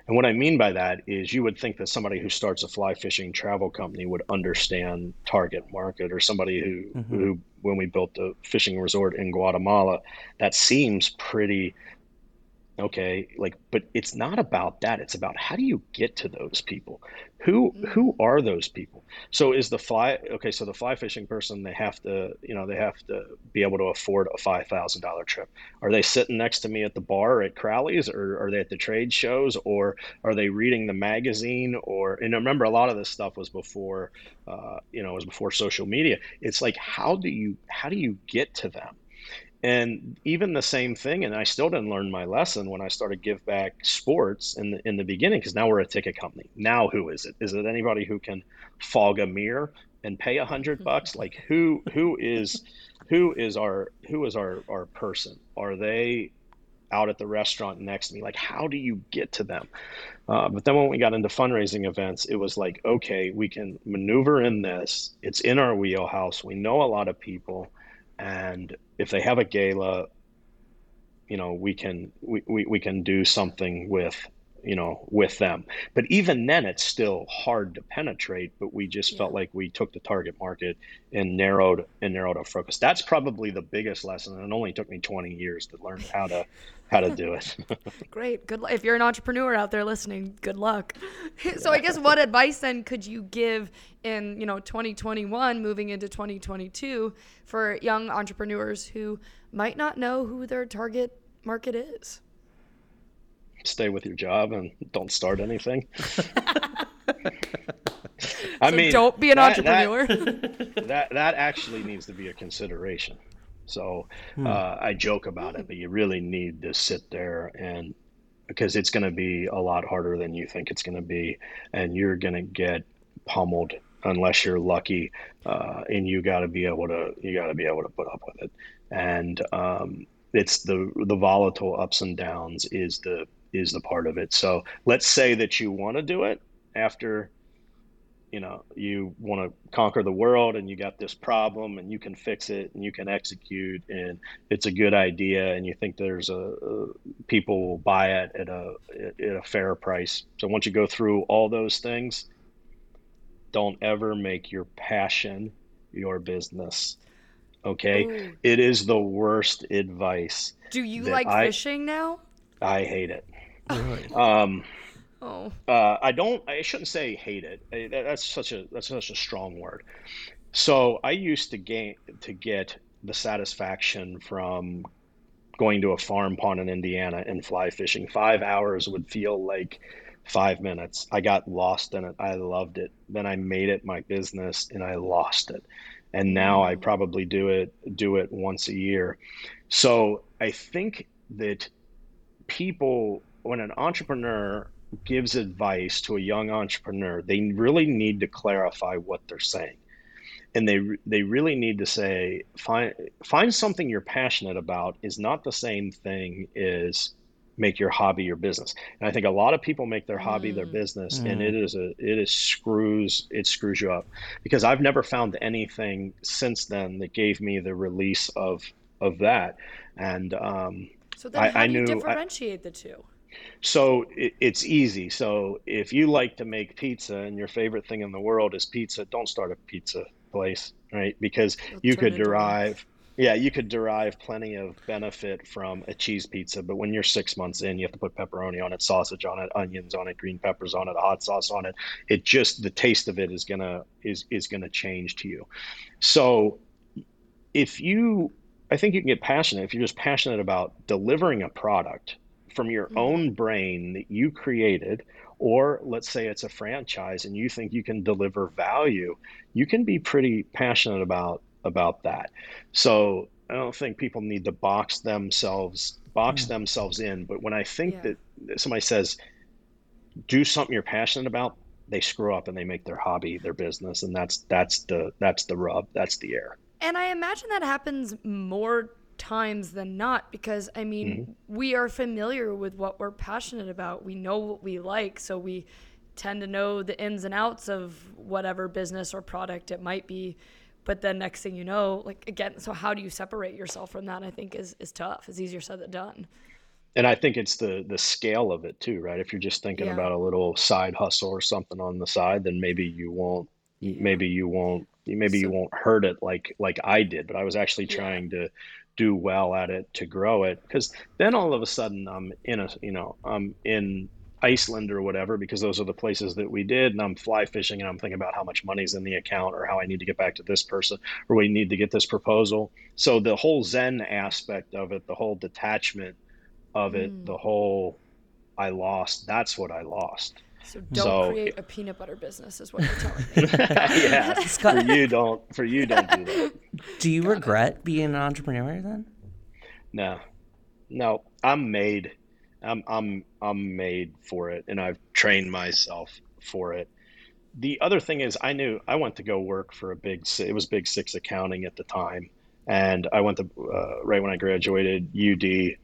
And what I mean by that is you would think that somebody who starts a fly fishing travel company would understand target market or somebody who, mm-hmm. who when we built the fishing resort in Guatemala, that seems pretty okay like but it's not about that it's about how do you get to those people? Who mm-hmm. who are those people? So is the fly okay so the fly fishing person they have to you know they have to be able to afford a $5000 trip. Are they sitting next to me at the bar at crowley's or are they at the trade shows or are they reading the magazine or and remember a lot of this stuff was before uh, you know it was before social media. It's like how do you how do you get to them and even the same thing and i still didn't learn my lesson when i started give back sports in the in the beginning because now we're a ticket company. Now who is it? Is it anybody who can fog a mirror and pay a hundred bucks? Like who who is who is our who is our our person? Are they out at the restaurant next to me? Like how do you get to them? Uh, but then when we got into fundraising events it was like okay we can maneuver in this. It's in our wheelhouse. We know a lot of people and if they have a gala, you know, we can we, we, we can do something with you know, with them. But even then, it's still hard to penetrate. But we just yeah. felt like we took the target market and narrowed and narrowed our focus. That's probably the biggest lesson, and it only took me 20 years to learn how to how to do it. Great, good. Luck. If you're an entrepreneur out there listening, good luck. so I guess what advice then could you give in you know 2021, moving into 2022, for young entrepreneurs who might not know who their target market is? Stay with your job and don't start anything. I so mean, don't be an that, entrepreneur. That, that, that actually needs to be a consideration. So hmm. uh, I joke about it, but you really need to sit there and because it's going to be a lot harder than you think it's going to be, and you're going to get pummeled unless you're lucky, uh, and you got to be able to you got to be able to put up with it. And um, it's the the volatile ups and downs is the is the part of it. So let's say that you want to do it after you know you want to conquer the world and you got this problem and you can fix it and you can execute and it's a good idea and you think there's a, a people will buy it at a at a fair price. So once you go through all those things don't ever make your passion your business. Okay? Ooh. it is the worst advice do you like I, fishing now? I hate it Really? Um, oh. Uh, I don't. I shouldn't say hate it. That's such a that's such a strong word. So I used to gain to get the satisfaction from going to a farm pond in Indiana and fly fishing. Five hours would feel like five minutes. I got lost in it. I loved it. Then I made it my business and I lost it. And now I mm. probably do it do it once a year. So I think that people when an entrepreneur gives advice to a young entrepreneur, they really need to clarify what they're saying. And they they really need to say find find something you're passionate about is not the same thing as make your hobby your business. And I think a lot of people make their hobby mm. their business mm. and it is a it is screws it screws you up. Because I've never found anything since then that gave me the release of of that. And um so then how I, I do you differentiate I, the two? So it, it's easy. So if you like to make pizza and your favorite thing in the world is pizza, don't start a pizza place, right? Because It'll you could derive, yeah, you could derive plenty of benefit from a cheese pizza. But when you're six months in, you have to put pepperoni on it, sausage on it, onions on it, green peppers on it, hot sauce on it. It just the taste of it is gonna is is gonna change to you. So if you I think you can get passionate if you're just passionate about delivering a product from your mm-hmm. own brain that you created or let's say it's a franchise and you think you can deliver value you can be pretty passionate about about that so i don't think people need to box themselves box mm themselves in but when i think yeah. that somebody says do something you're passionate about they screw up and they make their hobby their business and that's that's the that's the rub that's the air and i imagine that happens more times than not because I mean, mm-hmm. we are familiar with what we're passionate about. We know what we like, so we tend to know the ins and outs of whatever business or product it might be. But then next thing you know, like again, so how do you separate yourself from that? I think is is tough. It's easier said than done. And I think it's the the scale of it too, right? If you're just thinking yeah. about a little side hustle or something on the side, then maybe you won't yeah. maybe you won't maybe so, you won't hurt it like like I did, but I was actually trying yeah. to do well at it to grow it. Because then all of a sudden I'm in a you know I'm in Iceland or whatever because those are the places that we did and I'm fly fishing and I'm thinking about how much money's in the account or how I need to get back to this person or we need to get this proposal. So the whole zen aspect of it the whole detachment of it mm. the whole I lost that's what I lost so don't so, create a peanut butter business, is what you're telling me. yeah, for you don't. For you don't do that. Do you Got regret it. being an entrepreneur then? No, no. I'm made. I'm I'm I'm made for it, and I've trained myself for it. The other thing is, I knew I went to go work for a big. It was Big Six accounting at the time, and I went to uh, right when I graduated UD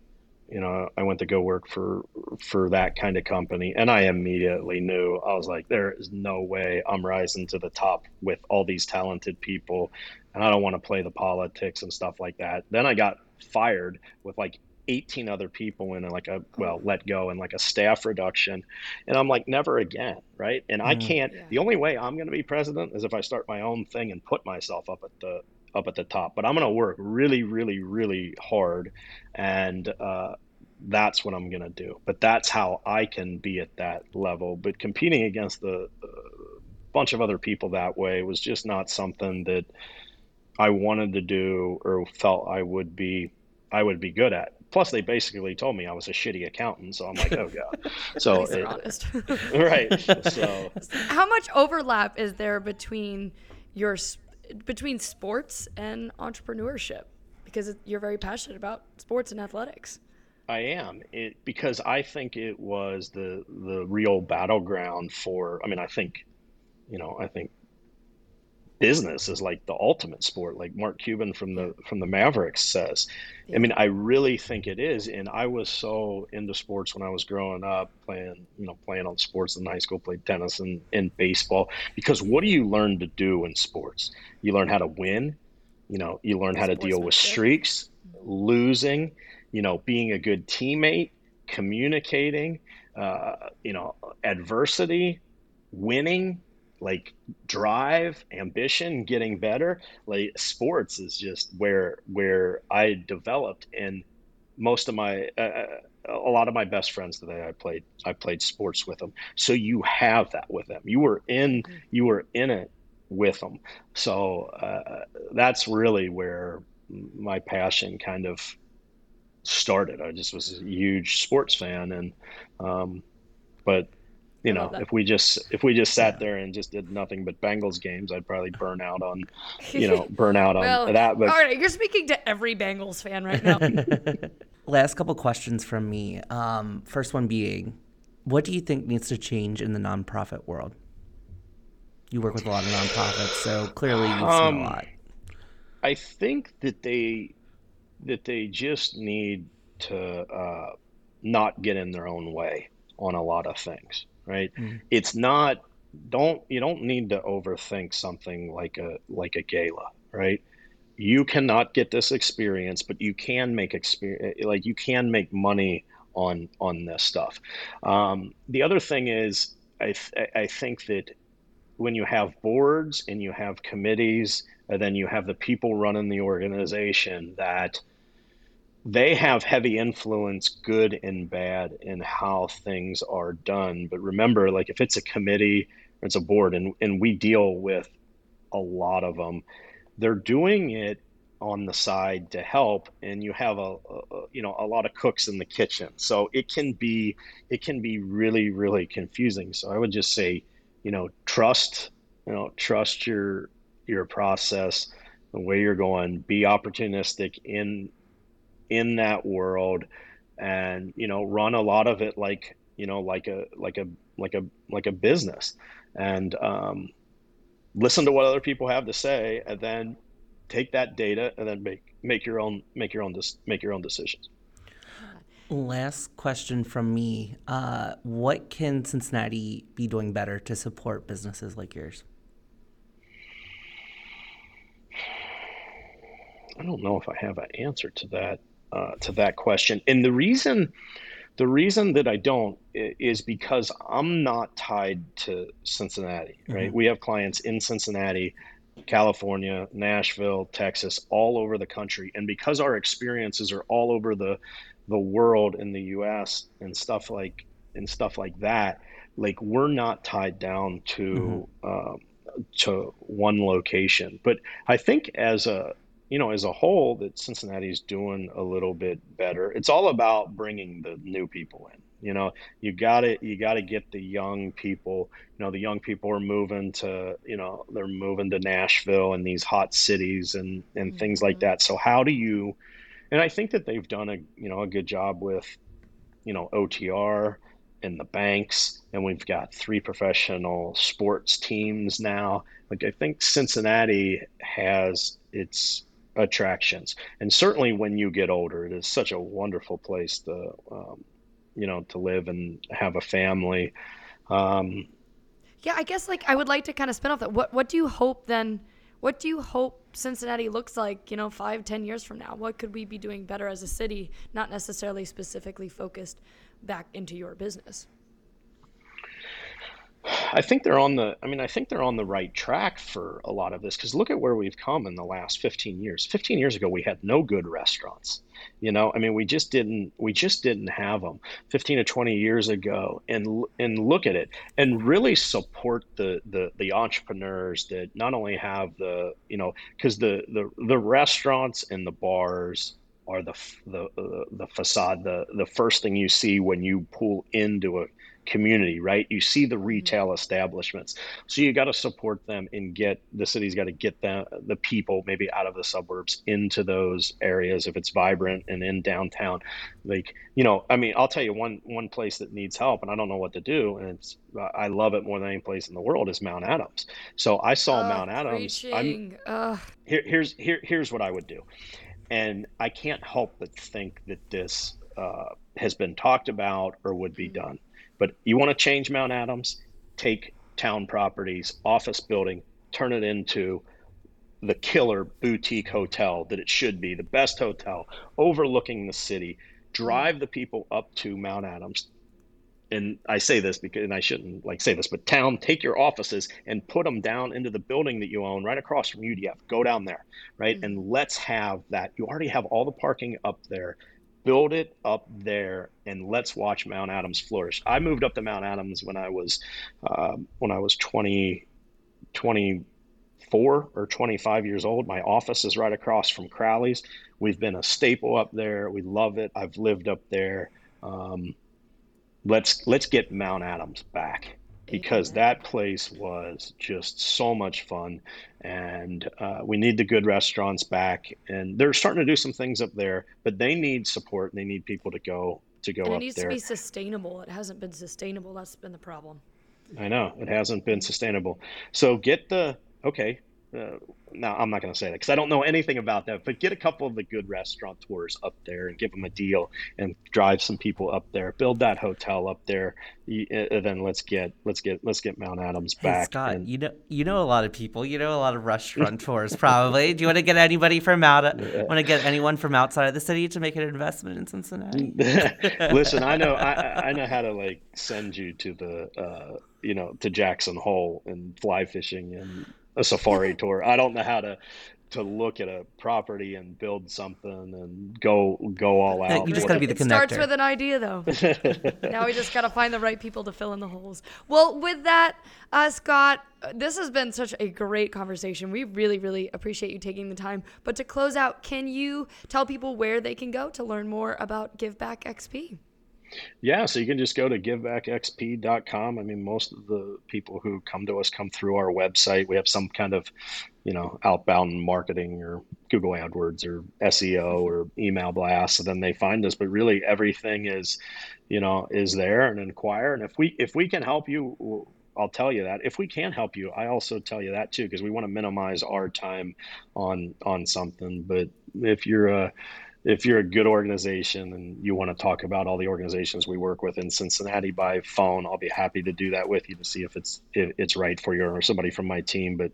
you know, I went to go work for for that kind of company, and I immediately knew I was like, there is no way I'm rising to the top with all these talented people, and I don't want to play the politics and stuff like that. Then I got fired with like 18 other people in like a well let go and like a staff reduction and i'm like never again right and i mm-hmm. can't Yeah. the only way i'm going to be president is if i start my own thing and put myself up at the up at the top but i'm going to work really really really hard and uh, that's what i'm going to do but that's how i can be at that level but competing against the uh, bunch of other people that way was just not something that I wanted to do or felt I would be I would be good at. Plus, they basically told me I was a shitty accountant, so I'm like, oh god. So it- honest. right. So How much overlap is there between your between sports and entrepreneurship? Because you're very passionate about sports and athletics. I am it because I think it was the the real battleground for. I mean, I think, you know, I think business is like the ultimate sport, like Mark Cuban from the from the Mavericks says. I mean, I really think it is, and I was so into sports when I was growing up, playing, you know, playing on sports in high school, played tennis and, and baseball. Because what do you learn to do in sports? You learn how to win. You know, you learn how to deal with streaks, losing. You know, being a good teammate, communicating. Uh, you know, adversity, winning, like drive, ambition, getting better. Like sports is just where where I developed, and most of my uh, a lot of my best friends today I played I played sports with them. So you have that with them. You were in you were in it with them. So uh, that's really where my passion kind of started. I just was a huge sports fan, and um, but you know, if we just if we just sat there and just did nothing but Bengals games, I'd probably burn out on you know burn out on well, that. But all right, you're speaking to every Bengals fan right now. Last couple questions from me. Um, first one being, what do you think needs to change in the nonprofit world? You work with a lot of nonprofits, so clearly you've seen Um, a lot. I think that they that they just need to uh, not get in their own way on a lot of things, right? Mhm. It's not don't you don't need to overthink something like a like a gala, right? You cannot get this experience, but you can make experience like you can make money on on this stuff. Um, the other thing is, I th- I think that when you have boards and you have committees and then you have the people running the organization that they have heavy influence good and bad in how things are done. But remember like if it's a committee or it's a board and, and we deal with a lot of them they're doing it on the side to help and you have a, a you know a lot of cooks in the kitchen. So it can be it can be really really confusing. So i would just say you know trust you know trust your your process the way you're going. Be opportunistic in in that world and you know run a lot of it like you know like a like a like a like a business and um, listen to what other people have to say and then take that data and then make make your own make your own dis- make your own decisions Last question from me. Uh, what can Cincinnati be doing better to support businesses like yours? I don't know if I have an answer to that uh, to that question. And the reason the reason that I don't is because I'm not tied to Cincinnati, right? We have clients in Cincinnati, California, Nashville, Texas, all over the country. And because our experiences are all over the the world in the US and stuff like and stuff like that, like we're not tied down to um, to one location. But I think as a you know, as a whole, that Cincinnati's doing a little bit better. It's all about bringing the new people in. You know, you got to you got to get the young people. You know, the young people are moving to you know they're moving to Nashville and these hot cities and and mm-hmm. things like that. So how do you? And I think that they've done a you know a good job with you know OTR and the banks, and we've got three professional sports teams now. Like I think Cincinnati has its attractions, and certainly when you get older, it is such a wonderful place to, um, you know, to live and have a family. Um, Yeah, I guess like I would like to kind of spin off that. What what do you hope then? What do you hope Cincinnati looks like, you know, five, ten years from now? What could we be doing better as a city, not necessarily specifically focused back into your business? I think they're on the. I mean, I think they're on the right track for a lot of this because look at where we've come in the last 15 years. 15 years ago, we had no good restaurants. You know, I mean, we just didn't. We just didn't have them. 15 to 20 years ago, and and look at it, and really support the the the entrepreneurs that not only have the you know because the the the restaurants and the bars are the the uh, the facade the the first thing you see when you pull into a community, right? You see the mm-hmm. retail establishments. So you got to support them and get the city's got to get the the people maybe out of the suburbs into those areas if it's vibrant and in downtown. Like, you know, I mean, I'll tell you one one place that needs help and I don't know what to do and it's I love it more than any place in the world is Mount Adams. So I saw oh, Mount Adams. I'm, here, here's here here's what I would do. And I can't help but think that this uh, has been talked about or would be mm-hmm. done. But you want to change Mount Adams, take Towne Properties, office building, turn it into the killer boutique hotel that it should be, the best hotel overlooking the city. Drive the people up to Mount Adams. And I say this because, and I shouldn't like say this, but town, take your offices and put them down into the building that you own right across from UDF. Go down there, right? Mm-hmm. And let's have that. You already have all the parking up there build it up there and let's watch Mount Adams flourish. I moved up to Mount Adams when I was uh, when I was 20, 24 or 25 years old. My office is right across from Crowley's. We've been a staple up there. We love it. I've lived up there. Um, let's let's get Mount Adams back because that place was just so much fun. And uh, we need the good restaurants back. And they're starting to do some things up there but they need support and they need people to go to go and it up needs there. to be sustainable. It hasn't been sustainable. That's been the problem. I know. It hasn't been sustainable. So get the okay uh, now I'm not going to say that because I don't know anything about that. But get a couple of the good restaurateurs up there and give them a deal and drive some people up there. Build that hotel up there, and then let's get let's get let's get Mount Adams back. Hey, Scott, and... you know you know a lot of people. You know a lot of restaurateurs probably. Do you want to get anybody from out? Yeah. Want to get anyone from outside of the city to make an investment in Cincinnati? Listen, I know I, I know how to like send you to the uh, you know to Jackson Hole and fly fishing and a safari tour. I don't know how to to look at a property and build something and go go all out. You just got to be the it connector. Starts with an idea though. now we just got to find the right people to fill in the holes. Well, with that, uh, Scott, this has been such a great conversation. We really, really appreciate you taking the time. But to close out, can you tell people where they can go to learn more about Give Back XP? Yeah, so you can just go to givebackxp.com. I mean, most of the people who come to us come through our website. We have some kind of, you know, outbound marketing or Google AdWords or SEO or email blast. and then they find us. But really, everything is, you know, is there and inquire. And if we if we can help you, I'll tell you that. If we can help you, I also tell you that too because we want to minimize our time on on something. But if you're a if you're a good organization and you want to talk about all the organizations we work with in Cincinnati by phone, I'll be happy to do that with you to see if it's if it's right for you or somebody from my team. But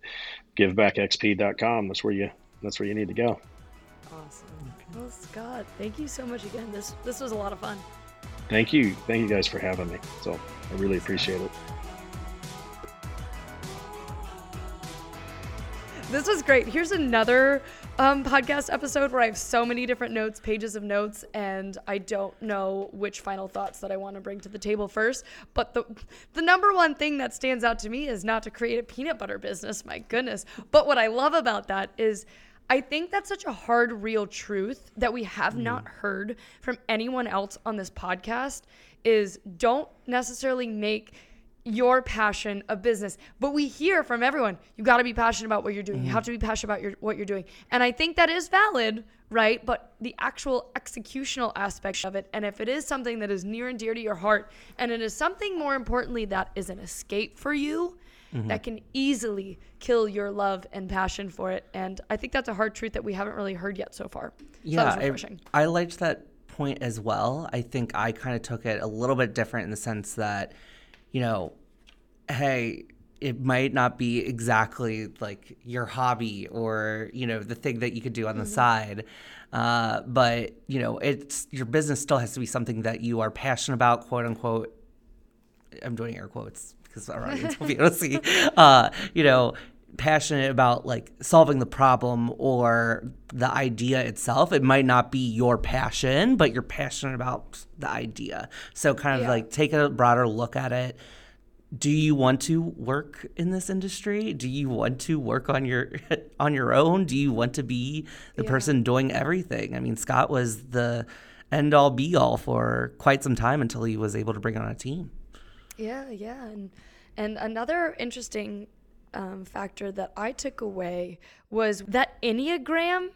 givebackxp.com, that's where you that's where you need to go. Awesome. Well, Scott, thank you so much again. This this was a lot of fun. Thank you. Thank you guys for having me. So I really appreciate it. This was great. Here's another um, podcast episode where I have so many different notes, pages of notes, and I don't know which final thoughts that I want to bring to the table first. But the the number one thing that stands out to me is not to create a peanut butter business. My goodness. But what I love about that is. I think that's such a hard, real truth that we have mm. not heard from anyone else on this podcast is don't necessarily make your passion of business. But we hear from everyone, you got to be passionate about what you're doing. Mm-hmm. You have to be passionate about your, what you're doing. And I think that is valid, right? But the actual executional aspect of it, and if it is something that is near and dear to your heart, and it is something more importantly that is an escape for you, mm-hmm. that can easily kill your love and passion for it. And I think that's a hard truth that we haven't really heard yet so far. So yeah, I, I liked that point as well. I think I kind of took it a little bit different in the sense that – you know, hey, it might not be exactly like your hobby or you know the thing that you could do on the side. Uh, but you know it's your business still has to be something that you are passionate about quote unquote i'm doing air quotes because our audience will be able to see uh, you know passionate about like solving the problem or the idea itself it might not be your passion but you're passionate about the idea. So kind of Yeah. like take a broader look at it. Do you want to work in this industry? Do you want to work on your on your own? Do you want to be the Yeah. person doing everything? I mean scott was the end all be all for quite some time until he was able to bring on a team. Yeah, yeah, and and another interesting um, factor that I took away was that Enneagram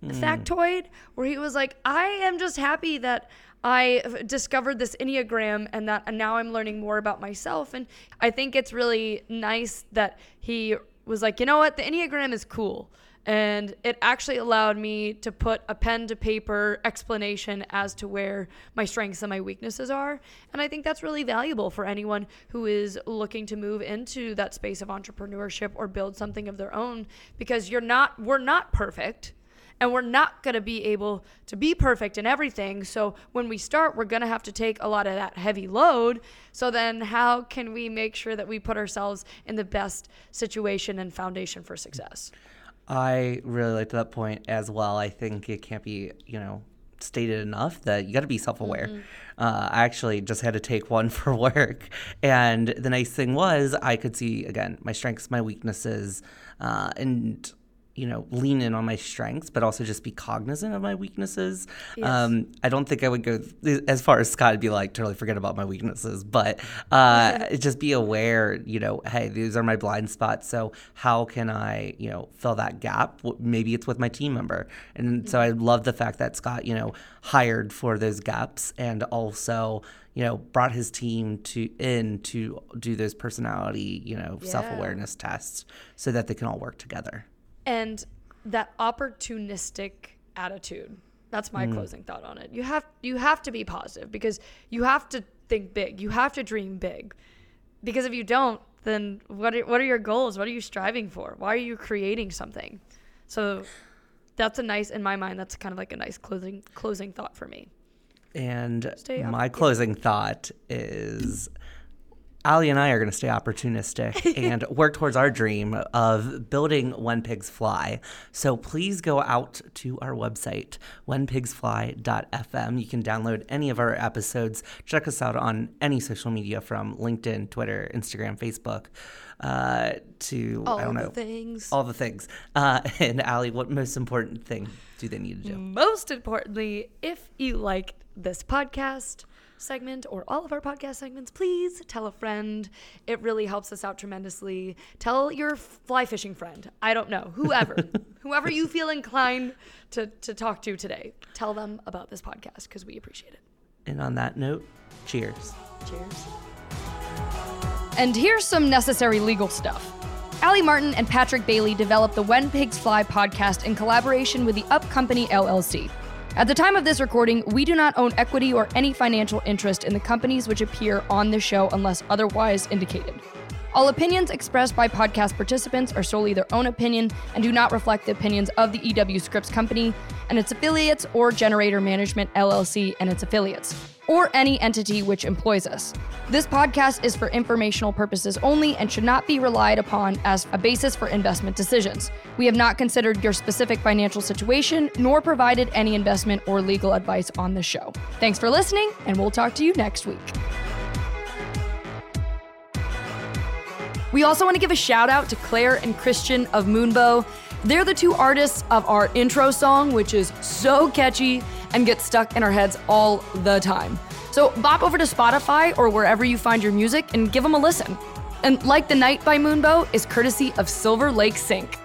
th- factoid, where he was like, "I am just happy that." I discovered this Enneagram and that and now I'm learning more about myself. And I think it's really nice that he was like, you know what, the Enneagram is cool. And it actually allowed me to put a pen to paper explanation as to where my strengths and my weaknesses are. And I think that's really valuable for anyone who is looking to move into that space of entrepreneurship or build something of their own because you're not, we're not perfect and we're not going to be able to be perfect in everything. So when we start, we're going to have to take a lot of that heavy load. So then, how can we make sure that we put ourselves in the best situation and foundation for success? I really liked that point as well. I think it can't be, you know, stated enough that you got to be self aware. Uh, I actually just had to take one for work. And the nice thing was, I could see, again, my strengths, my weaknesses, uh, and, you know, lean in on my strengths, but also just be cognizant of my weaknesses. Um, I don't think I would go as far as Scott would be like, totally forget about my weaknesses, but uh, just be aware, you know, hey, these are my blind spots. So how can I, you know, fill that gap? Maybe it's with my team member. And so I love the fact that Scott, you know, hired for those gaps and also, you know, brought his team to in to do those personality, you know, Yeah. self-awareness tests so that they can all work together. And that opportunistic attitude. That's my mm. closing thought on it. You have you have to be positive because you have to think big. You have to dream big. Because if you don't then what are, what are your goals? What are you striving for? Why are you creating something? So that's a nice in my mind that's kind of like a nice closing closing thought for me. And Stay my closing thought is Ali and I are going to stay opportunistic and work towards our dream of building When Pigs Fly. So please go out to our website, whenpigsfly.fm. You can download any of our episodes. Check us out on any social media from LinkedIn, Twitter, Instagram, Facebook, uh, to, all I don't the know, things all the things. Uh, and Ali, what most important thing do they need to do? Most importantly, if you like this podcast segment or all of our podcast segments, please tell a friend. It really helps us out tremendously. Tell your fly fishing friend. I don't know, whoever, whoever you feel inclined to, to talk to today, tell them about this podcast because we appreciate it. And on that note, cheers. Cheers. And here's some necessary legal stuff. Ali Martin and Patrick Bailey developed the When Pigs Fly podcast in collaboration with the Up Company LLC. At the time of this recording, we do not own equity or any financial interest in the companies which appear on this show unless otherwise indicated. All opinions expressed by podcast participants are solely their own opinion and do not reflect the opinions of the EW Scripps Company and its affiliates or Generator Management LLC and its affiliates, or any entity which employs us. This podcast is for informational purposes only and should not be relied upon as a basis for investment decisions. We have not considered your specific financial situation nor provided any investment or legal advice on this show. Thanks for listening, and we'll talk to you next week. We also want to give a shout out to Claire and Christian of Moonbow. They're the two artists of our intro song, which is so catchy and gets stuck in our heads all the time. So bop over to Spotify or wherever you find your music and give them a listen. And Like the Night by Moonbow is courtesy of Silver Lake Sync.